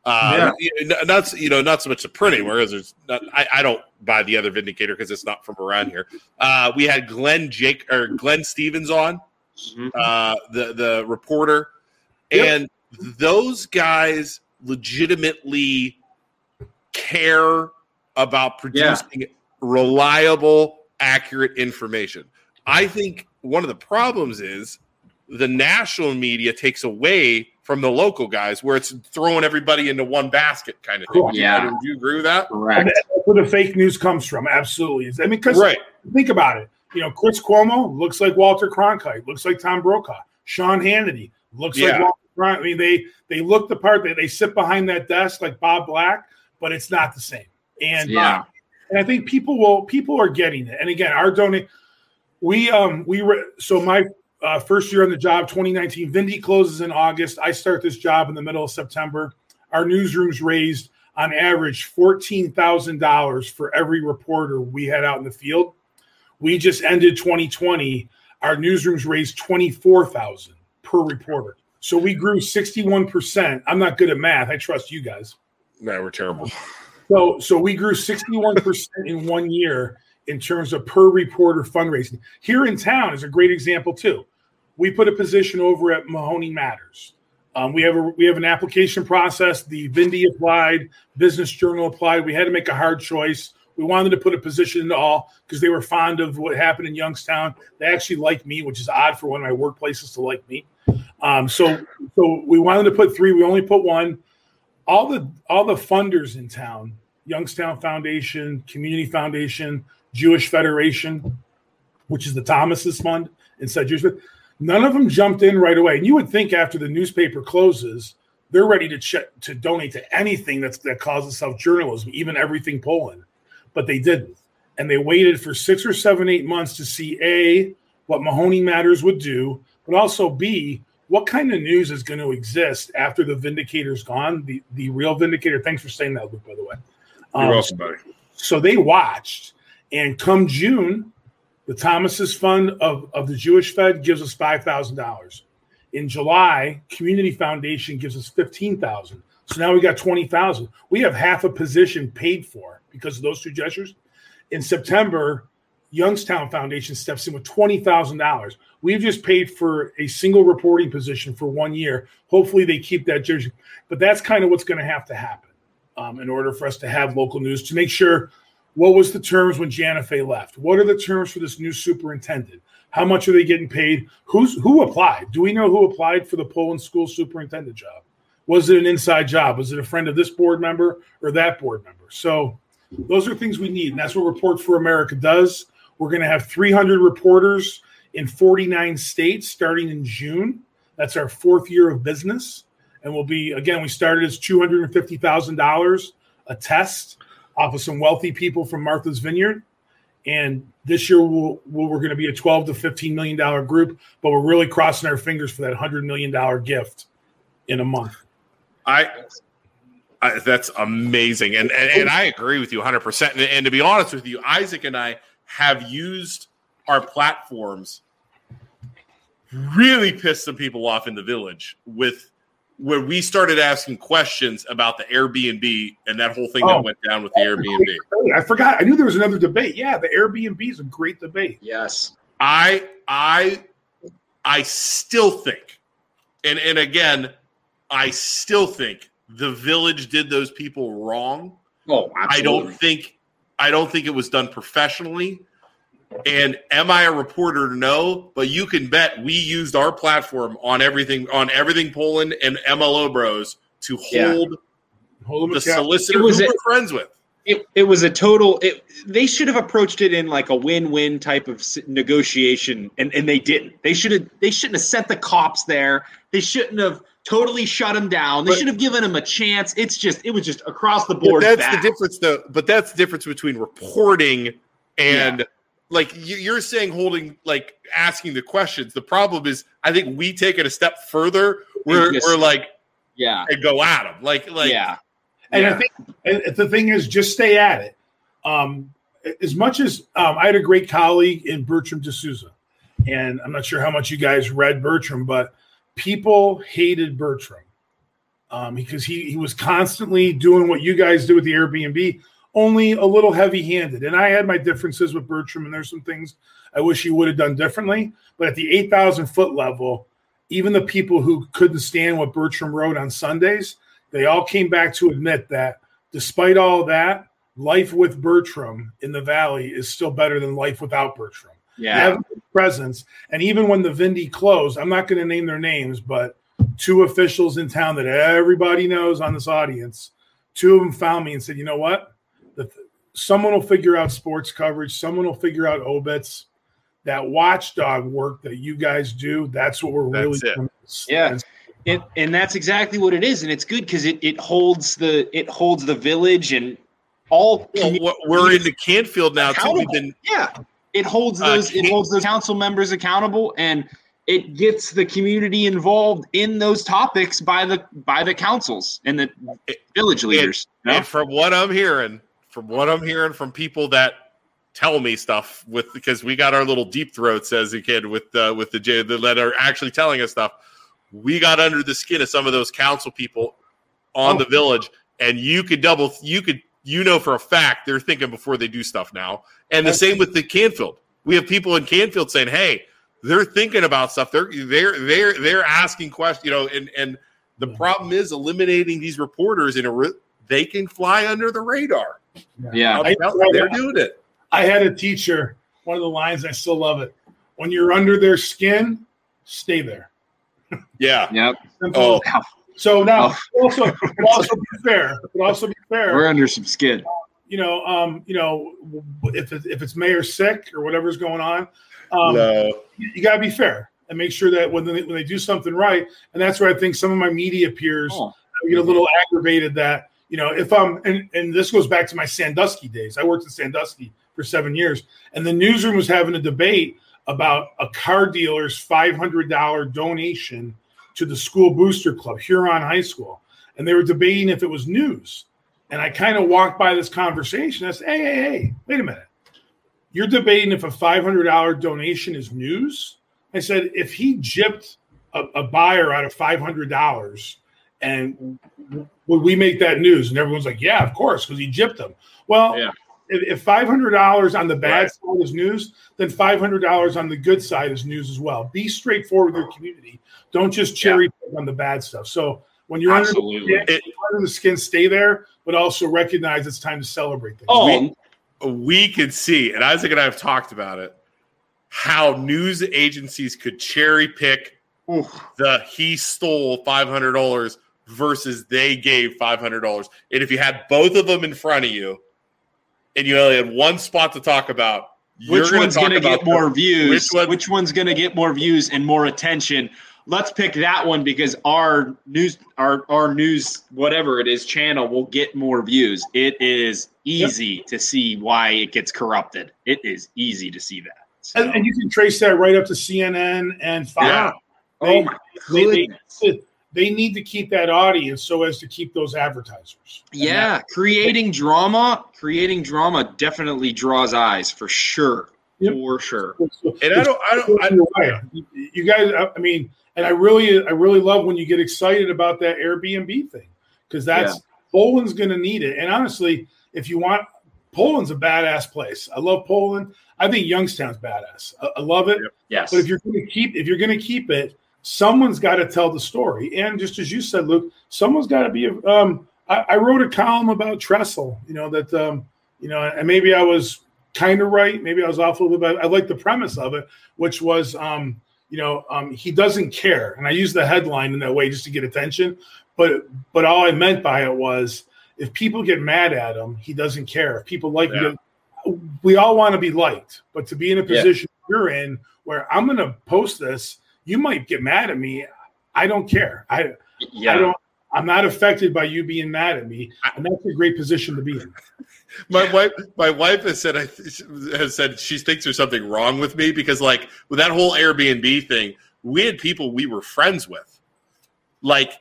Uh, you know, not you know not so much the printing, whereas there's not, I, I don't buy the other Vindicator because it's not from around here. Uh, we had Glenn Jake or Glenn Stevens on, Mhm. uh, the the reporter, Yep. and those guys legitimately care about producing reliable, accurate information. I think one of the problems is the national media takes away from the local guys, where it's throwing everybody into one basket kind of thing. Cool. Yeah. do you agree with that? And Correct. that's where the fake news comes from. Absolutely. I mean, because Right. think about it. You know, Chris Cuomo looks like Walter Cronkite, looks like Tom Brokaw. Sean Hannity looks like Yeah. Walter Cronkite. I mean, they they look the part. They, they sit behind that desk like Bob Black, but it's not the same. And Yeah. and I think people will people are getting it. And again, our donate we um we were so my uh, first year on the job 2019 Vindy closes in August. I start this job in the middle of September. Our newsrooms raised on average $14,000 for every reporter we had out in the field. We just ended 2020. Our newsrooms raised 24,000 per reporter. So we grew 61%. I'm not good at math. I trust you guys. No, we're terrible. So, so we grew 61% in one year in terms of per reporter fundraising. Here in town is a great example too. We put a position over at Mahoning Matters. Um, we have a we have an application process. The Vindy applied, Business Journal applied. We had to make a hard choice. We wanted to put a position into all because they were fond of what happened in Youngstown. They actually liked me, which is odd for one of my workplaces to like me. Um, so, so we wanted to put three. We only put one all the all the funders in town youngstown foundation community foundation jewish federation which is the thomases fund inside jewish none of them jumped in right away and you would think after the newspaper closes they're ready to check to donate to anything that's that calls itself journalism even everything poland but they didn't and they waited for six or seven eight months to see a what mahoning matters would do but also b what kind of news is going to exist after the Vindicator's gone? The the real Vindicator. Thanks for saying that, Luke. By the way. You're Um, welcome, buddy. so they watched, and come June, the Thomases Fund of, of the Jewish Fed gives us five thousand dollars. In July, Community Foundation gives us fifteen thousand. So now we got twenty thousand. We have half a position paid for because of those two gestures. In September, Youngstown Foundation steps in with twenty thousand dollars. We've just paid for a single reporting position for one year. Hopefully, they keep that jersey. But that's kind of what's going to have to happen um, in order for us to have local news to make sure what was the terms when Janofa left? What are the terms for this new superintendent? How much are they getting paid? Who's who applied? Do we know who applied for the Poland school superintendent job? Was it an inside job? Was it a friend of this board member or that board member? So those are things we need, and that's what Report for America does. We're going to have 300 reporters in 49 states starting in June. That's our fourth year of business, and we'll be again. We started as 250 thousand dollars a test off of some wealthy people from Martha's Vineyard. And this year we'll, we'll, we're going to be a 12 to 15 million dollar group, but we're really crossing our fingers for that 100 million dollar gift in a month. I, I that's amazing, and, and and I agree with you 100. percent and, and to be honest with you, Isaac and I have used our platforms really pissed some people off in the village with where we started asking questions about the Airbnb and that whole thing Oh. that went down with the Airbnb. I forgot. I knew there was another debate. Yeah, the Airbnb is a great debate. Yes. I I I still think, and and again, I still think the village did those people wrong. Oh, I don't think I don't think it was done professionally. And am I a reporter? No, but you can bet we used our platform on everything on everything Poland and MLO Bros to Yeah. hold Hold the solicitor who was we're friends with. It, it was a total. It, they should have approached it in like a win-win type of negotiation, and, and they didn't. They should have. They shouldn't have sent the cops there. They shouldn't have totally shut him down. They But- should have given him a chance. It's just. It was just across the board. that's bad. the difference, though. But that's the difference between reporting and like you- you're saying, holding like asking the questions. The problem is, I think we take it a step further. We're, just- we're like Yeah. and go at them, like like yeah. And Yeah. I think and the thing is, just stay at it. Um, as much as um, I had a great colleague in Bertram de Souza, and I'm not sure how much you guys read Bertram, but people hated Bertram um, because he, he was constantly doing what you guys do with the Airbnb, only a little heavy handed. And I had my differences with Bertram, and there's some things I wish he would have done differently. But at the 8,000 foot level, even the people who couldn't stand what Bertram wrote on Sundays, they all came back to admit that despite all that, life with Bertram in the Valley is still better than life without Bertram. Yeah. Presence. And even when the Vindy closed, I'm not going to name their names, but two officials in town that everybody knows on this audience, two of them found me and said, you know what? The, someone will figure out sports coverage, someone will figure out obits. That watchdog work that you guys do, that's what we're really That's it. Yeah. And It, and that's exactly what it is, and it's good because it, it holds the it holds the village and all. Well, we're into Canfield now too. We've been yeah, it holds Uh, those it holds those council members accountable, and it gets the community involved in those topics by the by the councils and the village leaders. you know? And from what I'm hearing, from what I'm hearing from people that tell me stuff with because we got our little deep throats as a kid with uh, with the J that are actually telling us stuff. We got under the skin of some of those council people on Oh. the village, and you could double you could you know for a fact they're thinking before they do stuff now. And the same with the Canfield. We have people in Canfield saying, "Hey, they're thinking about stuff. They're they're they're they're asking questions, you know." And and the problem is eliminating these reporters in a re- they can fly under the radar. yeah, I'm they're doing it. I had a teacher, one of the lines, I still love it. When you're under their skin, stay there. Yeah. yep. Simple. Oh, So now, Oh. also, also be fair. But also be fair. We're under some skin. you know, um, you know, if it, if it's mayor sick or whatever's going on, um, no. you, you got to be fair and make sure that when they, when they do something right, and that's where I think some of my media peers Oh. get a little aggravated that you know if I'm and, and this goes back to my Sandusky days. I worked in Sandusky for seven years, and the newsroom was having a debate about a car dealer's five hundred dollar donation to the school booster club, Huron High School, and they were debating if it was news. And I kind of walked by this conversation. I said, "Hey, hey, hey, wait a minute! You're debating if a five hundred dollar donation is news." I said, "If he gypped a, a buyer out of five hundred dollars, and would we make that news?" And everyone's like, "Yeah, of course, because he gypped them." Well, Yeah. If, if five hundred dollars on the bad Right. side is news, then five hundred dollars on the good side is news as well. Be straightforward with your community. Don't just cherry pick on the bad stuff. So when you're under the, Absolutely. skin, when you're under the skin, stay there, but also recognize it's time to celebrate things. Oh, we could see, and Isaac and I have talked about it, how news agencies could cherry pick oof. the he stole five hundred dollars versus they gave five hundred dollars. And if you had both of them in front of you, and you only had one spot to talk about, you're which gonna one's going to get more the- views? which Which, one's going to get more views and more attention? let's pick that one because our news, our our news, whatever it is, channel will get more views. It is easy to see why it gets corrupted. It is easy to see that. So, And, and you can trace that right up to CNN and Fox. Yeah. They- oh my they- they- goodness. They need to keep that audience so as to keep those advertisers. And Yeah, creating drama, creating drama definitely draws eyes for sure. Yep. For sure. And I don't, I don't, I, You're right. You- You guys, I I mean, and I really, I really love when you get excited about that Airbnb thing because that's Poland's going to need it. And honestly, if you want, Poland's a badass place. I love Poland. I think Youngstown's badass. I, I love it. Yes. But if you're going to keep, if you're going to keep it, someone's got to tell the story. And just as you said, Luke, someone's got to be. Um, I, I wrote a column about Tressel. You know that. Um, you know, and maybe I was kind of right. Maybe I was off a little bit. But I like the premise of it, which was, um, you know, um, he doesn't care. And I used the headline in that way just to get attention. But but all I meant by it was, if people get mad at him, he doesn't care. If people like him, we all want to be liked. But to be in a Yeah. position you're in where I'm going to post this, you might get mad at me. I don't care. I yeah. I don't. I'm not affected by you being mad at me, and that's a great position to be in. my wife, my wife has said, I has said she thinks there's something wrong with me because, like, with that whole Airbnb thing, we had people we were friends with, like,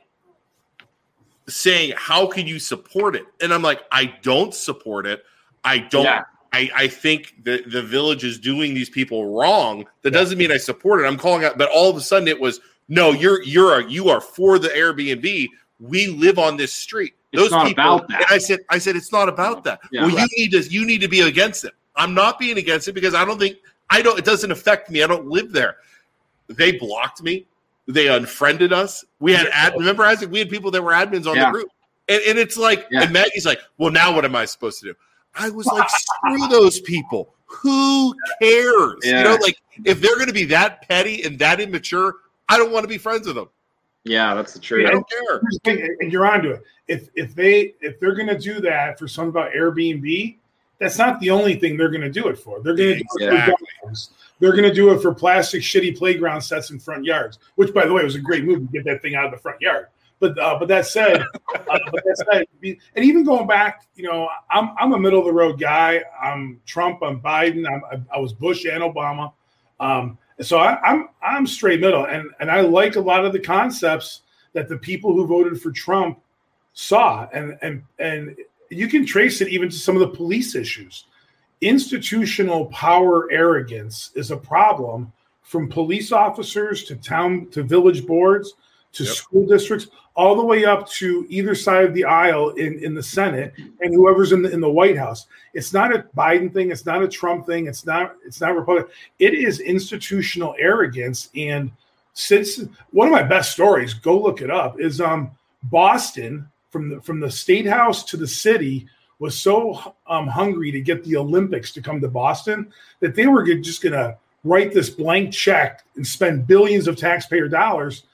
saying, "How can you support it?" And I'm like, I don't support it. I don't. Yeah. I, I think the the village is doing these people wrong. That doesn't mean I support it. I'm calling out, but all of a sudden it was no. You're you're a, you are for the Airbnb. We live on this street. It's not about that. And I said I said it's not about that. Yeah. well, you need to you need to be against it. I'm not being against it because I don't think I don't. It doesn't affect me. I don't live there. They blocked me. They unfriended us. We had ad. Remember, Isaac? We had people that were admins on Yeah. the group, and, and it's like, Yeah. and Maggie's like, "Well, now what am I supposed to do?" I was like, "Screw those people. Who cares? Yeah. You know, like if they're going to be that petty and that immature, I don't want to be friends with them. Yeah, that's the truth. I don't care." Here's the thing, and you're onto it. If if they if they're going to do that for something about Airbnb, that's not the only thing they're going to do it for. They're going to do it for They're going to do it for plastic shitty playground sets in front yards. Which, by the way, was a great move to get that thing out of the front yard. But uh, but that said, uh, but that said, and even going back, you know, I'm I'm a middle of the road guy. I'm Trump. I'm Biden. I'm, I, I was Bush and Obama. Um, so I, I'm I'm straight middle, and and I like a lot of the concepts that the people who voted for Trump saw, and and and you can trace it even to some of the police issues. Institutional power arrogance is a problem from police officers to town to village boards to Yep. school districts, all the way up to either side of the aisle in, in the Senate and whoever's in the in the White House. It's not a Biden thing. It's not a Trump thing. It's not. It's not Republican. It is institutional arrogance. And since one of my best stories, go look it up, is um Boston from the from the state house to the city was so um, hungry to get the Olympics to come to Boston that they were just going to write this blank check and spend billions of taxpayer dollars.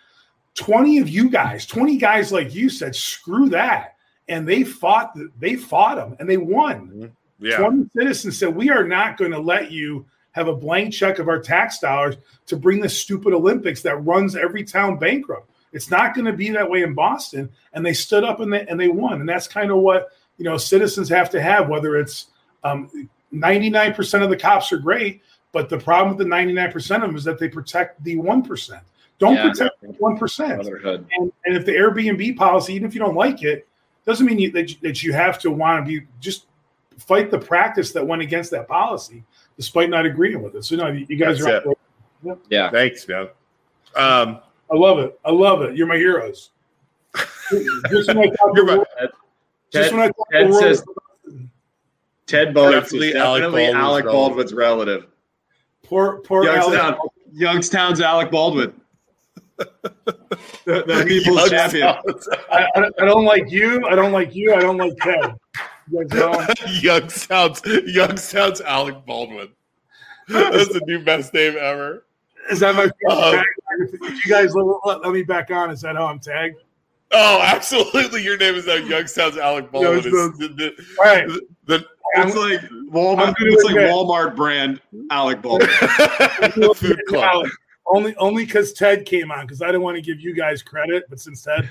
20 of you guys, 20 guys like you said, screw that. And they fought, they fought them and they won. Yeah, 20 citizens said, We are not going to let you have a blank check of our tax dollars to bring this stupid Olympics that runs every town bankrupt. It's not going to be that way in Boston. And they stood up and they, and they won. And that's kind of what, you know, citizens have to have, whether it's um, 99% of the cops are great, but the problem with the 99% of them is that they protect the 1%. Don't Yeah. protect 1%. And, and if the Airbnb policy, even if you don't like it, doesn't mean you, that, you, that you have to want to be just fight the practice that went against that policy, despite not agreeing with it. So no, you you guys That's are. it. Yeah. thanks, man. Um, I love it. I love it. You're my heroes. just when I thought You're my- world, just Ted, when I thought the Ted world says- Ted Boats Definitely is definitely Alec Alec Baldwin's Baldwin's relative. poor poor Youngstown, Alex, Youngstown's Alec Baldwin. the, the people's champion. I, I, I don't like you. I don't like you. I don't like Ted. You? Youngstown's Young sounds Alec Baldwin. That's the new best name ever. Is that my Uh, tag? If you guys let, let, let me back on, is that how I'm tagged? Oh, absolutely! Your name is now Youngstown's Alec Baldwin. it's It's the, the, All right. the, the It's like I'm Walmart. It's like Walmart brand Alec Baldwin. food club. Alex, only only because Ted came on because I didn't want to give you guys credit, but since Ted,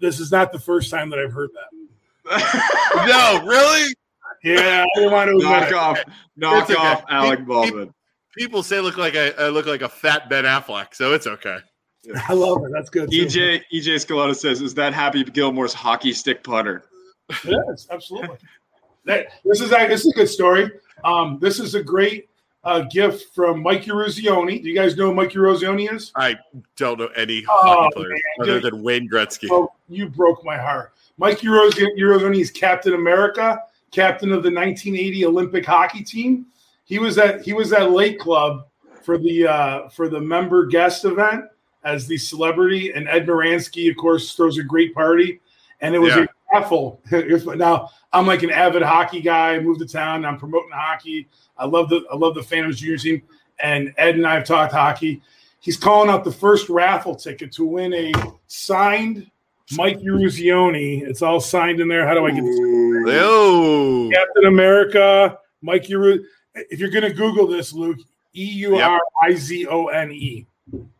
this is not the first time that I've heard that. no, really? Yeah, I didn't want to admit Knock it. off, knock It's okay. off Alec Pe- Baldwin. People say look like I, I look like a fat Ben Affleck, so it's okay. I love it. That's good. too. EJ EJ Scalona says, "Is that Happy Gilmore's hockey stick putter?" Yes, absolutely. That, this is a, this is a good story. Um, this is a great uh, gift from Mike Eruzione. Do you guys know who Mike Eruzione is? I don't know any Oh, hockey players man. other than Wayne Gretzky. Oh, you broke my heart. Mike Eruzione is Captain America, captain of the 1980 Olympic hockey team. He was at he was at Lake Club for the uh, for the member guest event as the celebrity, and Ed Muransky, of course, throws a great party, and it was Yeah. a raffle. Now I'm like an avid hockey guy. I moved to town. I'm promoting hockey. I love the I love the Phantoms junior team, and Ed and I have talked hockey. He's calling out the first raffle ticket to win a signed Mike Eruzione. It's all signed in there. How do I get this? Oh, Captain America, Mike Eru. If you're going to Google this, Luke, E U R I Z O N E.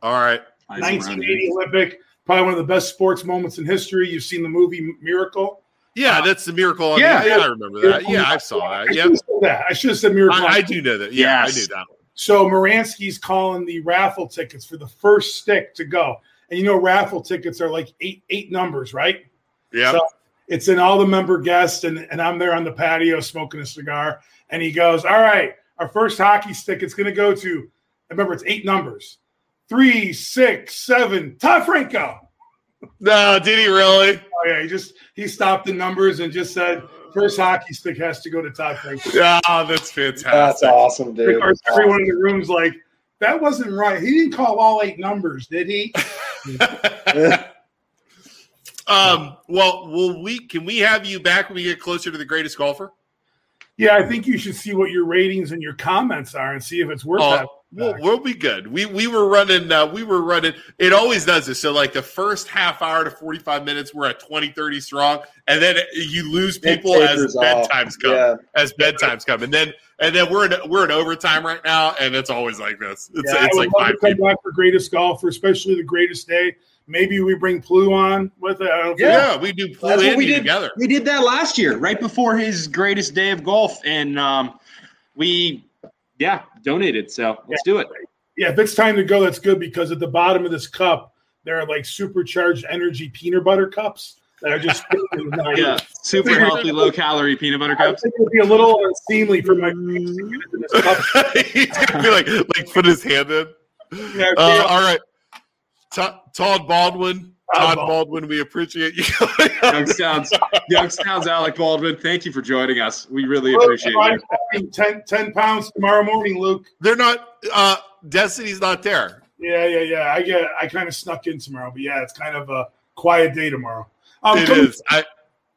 all right. 1980 Olympic, probably one of the best sports moments in history. You've seen the movie Miracle. Yeah, uh, that's the miracle. On Yeah. the, yeah, I remember that. Yeah, I saw I that. should have said that. I should have said Miracle. I, I do know that. Yeah, Yes. I knew that. So Muransky's calling the raffle tickets for the first stick to go. And you know, raffle tickets are like eight eight numbers, right? Yeah. So it's in all the member guests, and, and I'm there on the patio smoking a cigar. And he goes, All right, our first hockey stick, it's going to go to, remember, it's eight numbers three, six, seven, Todd Franko. no, did he really? Oh, yeah, he just, he stopped the numbers and just said, First hockey stick has to go to Todd Franko. Yeah, that's fantastic. That's awesome, dude. Of course, everyone in the room's like, That wasn't right. He didn't call all eight numbers, did he? um. Well, will we? Can we have you back when we get closer to the greatest golfer? Yeah, I think you should see what your ratings and your comments are and see if it's worth that. We'll, we'll be good. We we were running. Uh, we were running. It always does this. So like the first half hour to forty five minutes, we're at 20, 30 strong, and then you lose people as tapers off. bedtimes come. Yeah. As bedtimes come, and then and then we're in we're in overtime right now, and it's always like this. It's Yeah, it's I like would love five to come people. back for greatest golfer, especially the greatest day. Maybe we bring Plu on with it. I. Yeah, we do Blue That's what we did. together. We did that last year, right before his greatest day of golf, and um, we, yeah, donated. So let's do it. Yeah, if it's time to go, that's good because at the bottom of this cup, there are like supercharged energy peanut butter cups that are just. Yeah, super healthy, low calorie peanut butter I cups. think it would be a little unseemly for my face to get into this cup. He's gonna be like like put his hand in. Yeah, Uh, all right, Todd, Todd Baldwin. Todd Todd Baldwin, we appreciate you. Youngstowns, Youngstowns, Alec Baldwin. Thank you for joining us. We really Luke, appreciate I'm you. 10, 10 pounds tomorrow morning, Luke. They're not. Uh, Destiny's not there. Yeah, yeah, yeah. I get. I kind of snuck in tomorrow, but yeah, it's kind of a quiet day tomorrow. Um, It come, is. I,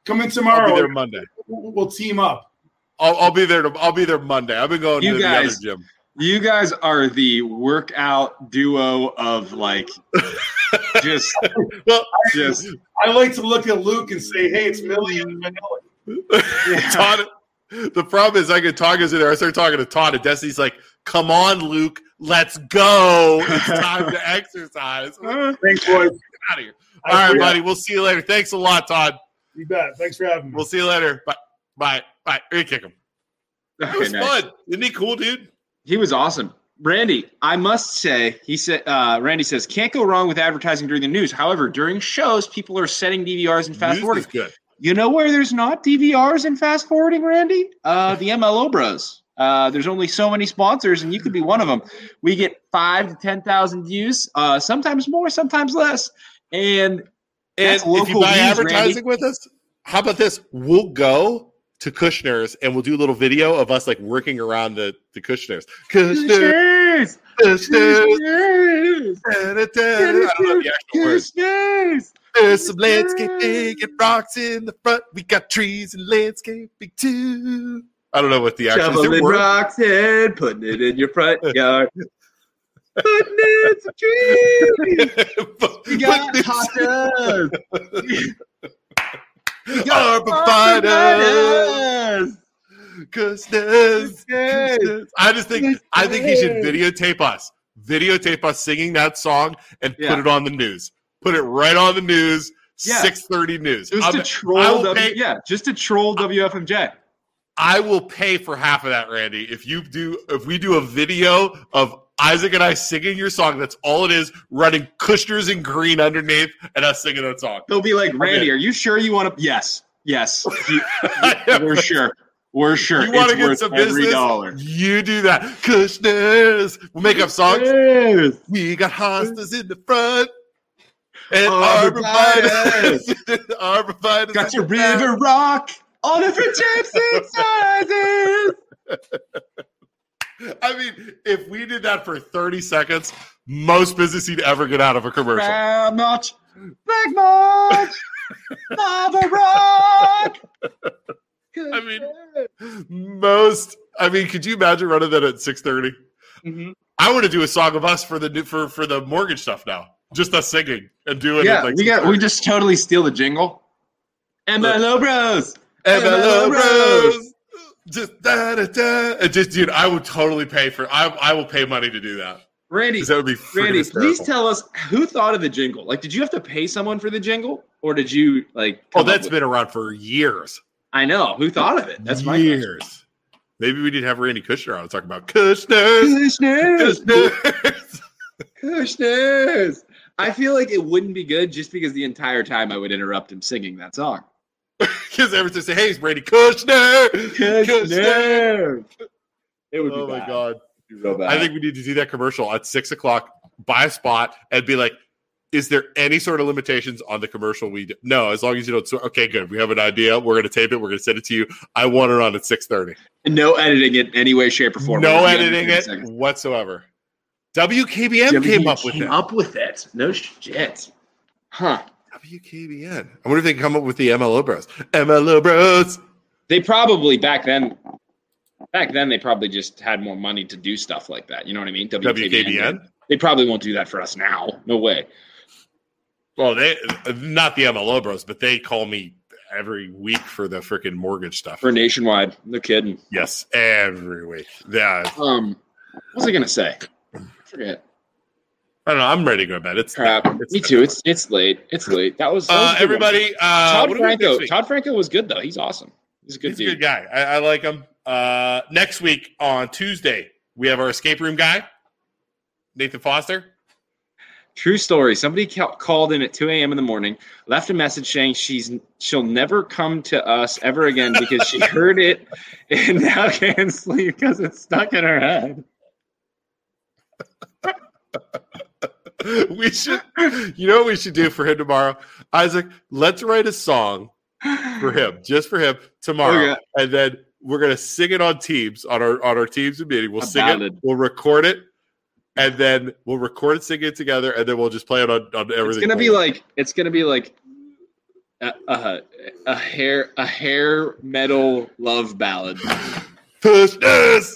come in I'll tomorrow. be there Monday. We'll, we'll team up. I'll, I'll be there. To, I'll be there Monday. I've been going You to guys- the other gym. You guys are the workout duo of like, just, Well, just. I like to look at Luke and say, "Hey, it's Millie and Manila." Yeah. Todd. The problem is, I get talking in there. I start talking to Todd, and Destiny's like, "Come on, Luke, let's go. It's time to exercise." Thanks, boys. Get out of here. All right, buddy. We'll see you later. Thanks a lot, Todd. You bet. Thanks for having me. We'll see you later. Bye. Bye. Bye. Here, kick him. It was nice. fun. Isn't he cool, dude? He was awesome. Randy, I must say, he said, uh, Randy says, can't go wrong with advertising during the news. However, during shows, people are setting DVRs and fast forwarding. good. You know where there's not DVRs and fast forwarding, Randy? Uh, the MLO Bros. Uh, there's only so many sponsors, and you could be one of them. We get five to ten thousand views, uh, sometimes more, sometimes less. And And if you buy news, advertising with us, how about this? We'll go to Kushner's and we'll do a little video of us like working around the, the Kushner's. Kushner's, Kushner's. da-da-da. I don't know the actual words. There's some landscaping and rocks in the front. We got trees and landscaping too. I don't know what the actual is. shoveling rocks and putting it in your front yard. putting in some trees. We got but hot this- tubs. Our providers. Kushner's. Kushner's. I just think I think he should videotape us. videotape us singing that song and Yeah. put it on the news. Put it right on the news. Yeah. Six thirty news. Just I'm- to troll w- pay- yeah, just to troll WFMJ. I will pay for half of that, Randy. If you do, if we do a video of Isaac and I singing your song, that's all it is. Running Kushner's in green underneath, and us singing that song. They'll be like, Randy, are you sure you want to? Yes, yes, You- we're sure. We're sure. You want to get some every business? dollar. You do that. Kushner's. We'll make up songs. We got hostas in the front. And Arborvitae. arborvitae. Got your river rock on it for gypsy sizes. I mean, if we did that for 30 seconds, most business you'd ever get out of a commercial. Brown March, Black March, Lava Rock. I mean, most. I mean, could you imagine running that at 6:30? Mhm. I want to do a song of us for the new- for for the mortgage stuff now. Just us singing and doing yeah, it like we got we just totally steal the jingle. MLO Bros. MLO Bros. Just da da da. Just dude, I would totally pay for. I I will pay money to do that Randy, that would be Randy, please tell us who thought of the jingle. Like, did you have to pay someone for the jingle, or did you like? Oh, that's been around for years. I know who thought of it. That's my question. years. Maybe we need to have Randy Kushner on and talk about Kushners. Kushners, Kushners. Kushners. I feel like it wouldn't be good just because the entire time I would interrupt him singing that song. Because every time say, "Hey, it's Brady Kushner." Kushner. It would be Oh my god. It'd be real bad. I think we need to do that commercial at six o'clock, buy a spot, and be like, "Is there any sort of limitations on the commercial we do?" No, as long as you don't. swear- Okay, good. We have an idea. We're going to tape it. We're going to send it to you. I want it on at six thirty. no editing it any way, shape, or form. No editing it seconds. whatsoever. WKBN came up with came it. up with it. No shit. Huh. WKBN. I wonder if they can come up with the MLO Bros. MLO Bros. They probably back then. Back then, they probably just had more money to do stuff like that. You know what I mean? WKBN. They probably won't do that for us now. No way. Well, they not the MLO Bros, but they call me every week for the freaking mortgage stuff. For nationwide. No kidding. Yes, every week. Yeah, Um, what was I gonna say? I forget. I don't know. I'm ready to go to bed. It's Crap. It's Me too. It's it's late. It's late. That was, that was uh, good one. everybody. Uh, Todd what do we do next Franko. Todd Franko was good though. He's awesome. He's a good He's a good guy. I, I like him. Uh, next week on Tuesday, we have our escape room guy, Nathan Foster. True story. Somebody ca- called in at 2 a.m. in the morning, left a message saying she's she'll never come to us ever again because she heard it and now can't sleep because it's stuck in her head. we should, you know, what we should do for him tomorrow, Isaac. Let's write a song for him, just for him tomorrow, Okay. and then we're gonna sing it on Teams on our on our Teams meeting. We'll sing ballad. it, we'll record it, and then we'll record it, sing it together, and then we'll just play it on on everything. It's gonna be like it's gonna be like a, a, a hair a hair metal love ballad. Kushners,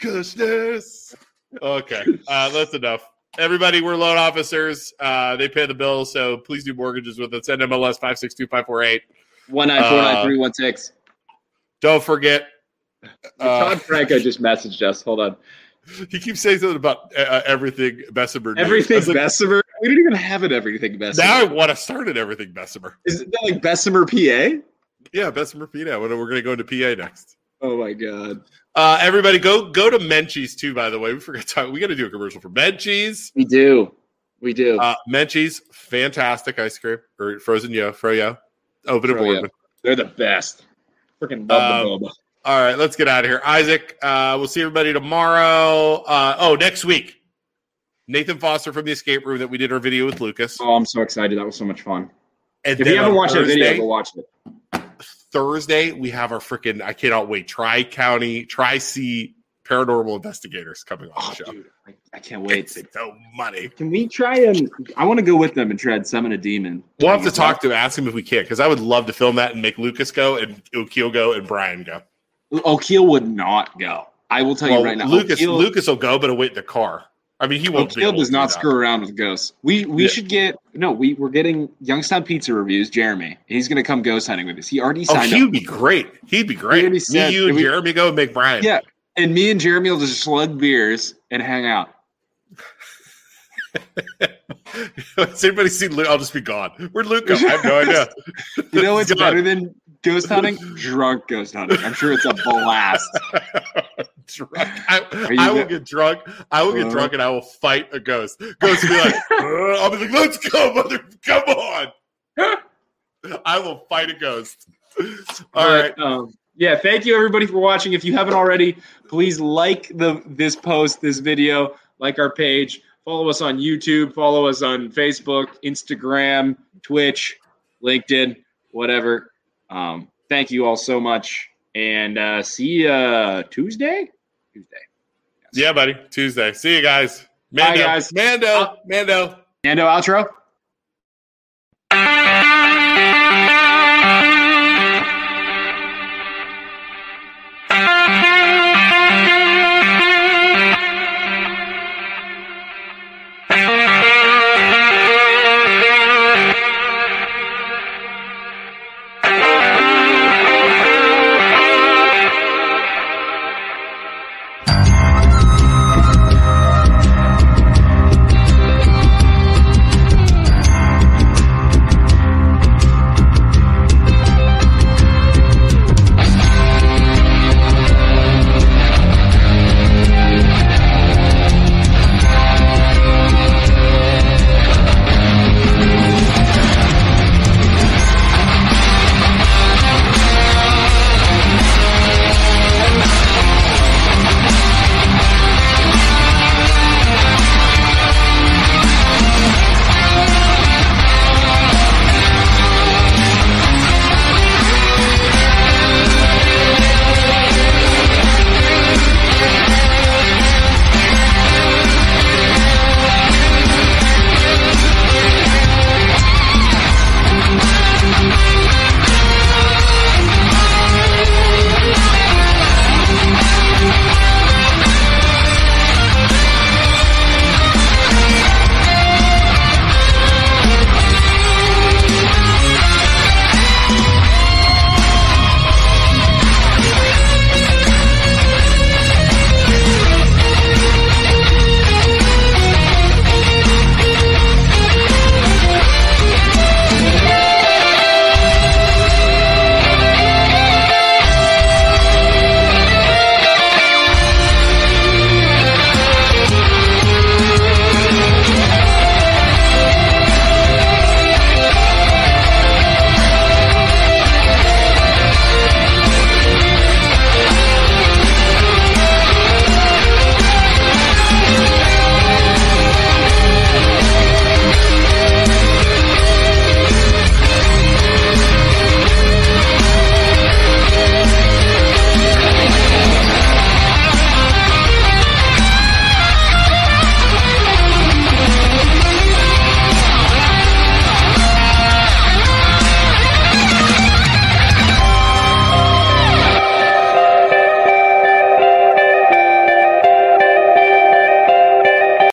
Kushners. Okay, uh, that's enough. Everybody, we're loan officers. Uh, they pay the bills, so please do mortgages with us. NMLS five six two five four eight. One nine four nine three one six. Don't forget. Uh, Todd Franko just messaged us. Hold on. he keeps saying something about uh, everything Bessemer. Everything like, Bessemer. We don't even have it. Everything Bessemer. Now I want to start at everything Bessemer. Is it like Bessemer, PA? Yeah, Bessemer PA. We're going to go into PA next. Oh my god. Uh, everybody, go go to Menchie's too. By the way, we forgot to talk. We got to do a commercial for Menchie's. We do. We do. Uh, Menchie's, fantastic ice cream or frozen yo, froyo, open Froyo. Boardman. They're the best. Freaking love Um, the boba. All right, let's get out of here. Isaac, uh, we'll see everybody tomorrow. Uh, oh, next week, Nathan Foster from the escape room that we did our video with Lucas. Oh, I'm so excited. That was so much fun. And If you haven't watched that video, go watch it. Thursday, we have our freaking, I cannot wait, Tri County, Tri C paranormal investigators coming on Oh, the show. dude, I, I can't wait. It's so money. Can we try and? I want to go with them and try and summon a demon. We'll have to talk to him, ask him if we can, because I would love to film that and make Lucas go and Okeel go and Brian go. O'Keel would not go. I will tell Well, you right now. Lucas, O'Keel, Lucas will go, but he'll wait in the car. I mean, he won't. O'Keel does not screw around with ghosts. We we Yeah. should get no. We we're getting Youngstown Pizza reviews. Jeremy, he's going to come ghost hunting with us. He already Oh, signed he up. would be great. He'd be great. already Me, said you, and we- Jeremy go and make Brian. Yeah. And me and Jeremy will just slug beers and hang out. Has anybody seen Luke? I'll just be gone. Where'd Luke go? I have no idea. You know what's better than ghost hunting? Drunk ghost hunting. I'm sure it's a blast. drunk. I, I will get drunk. I will get Uh. drunk and I will fight a ghost. Ghost will be like, "Uh," I'll be like, let's go, mother. Come on. I will fight a ghost. All right. But, Um, yeah, thank you everybody for watching. If you haven't already, please like the this post, this video, like our page, follow us on YouTube, follow us on Facebook, Instagram, Twitch, LinkedIn, whatever. Um, thank you all so much, and uh, see you Tuesday. Tuesday. Yeah, buddy. Tuesday. See you guys. Bye, Mando. guys. Mando. Mando. Nando outro.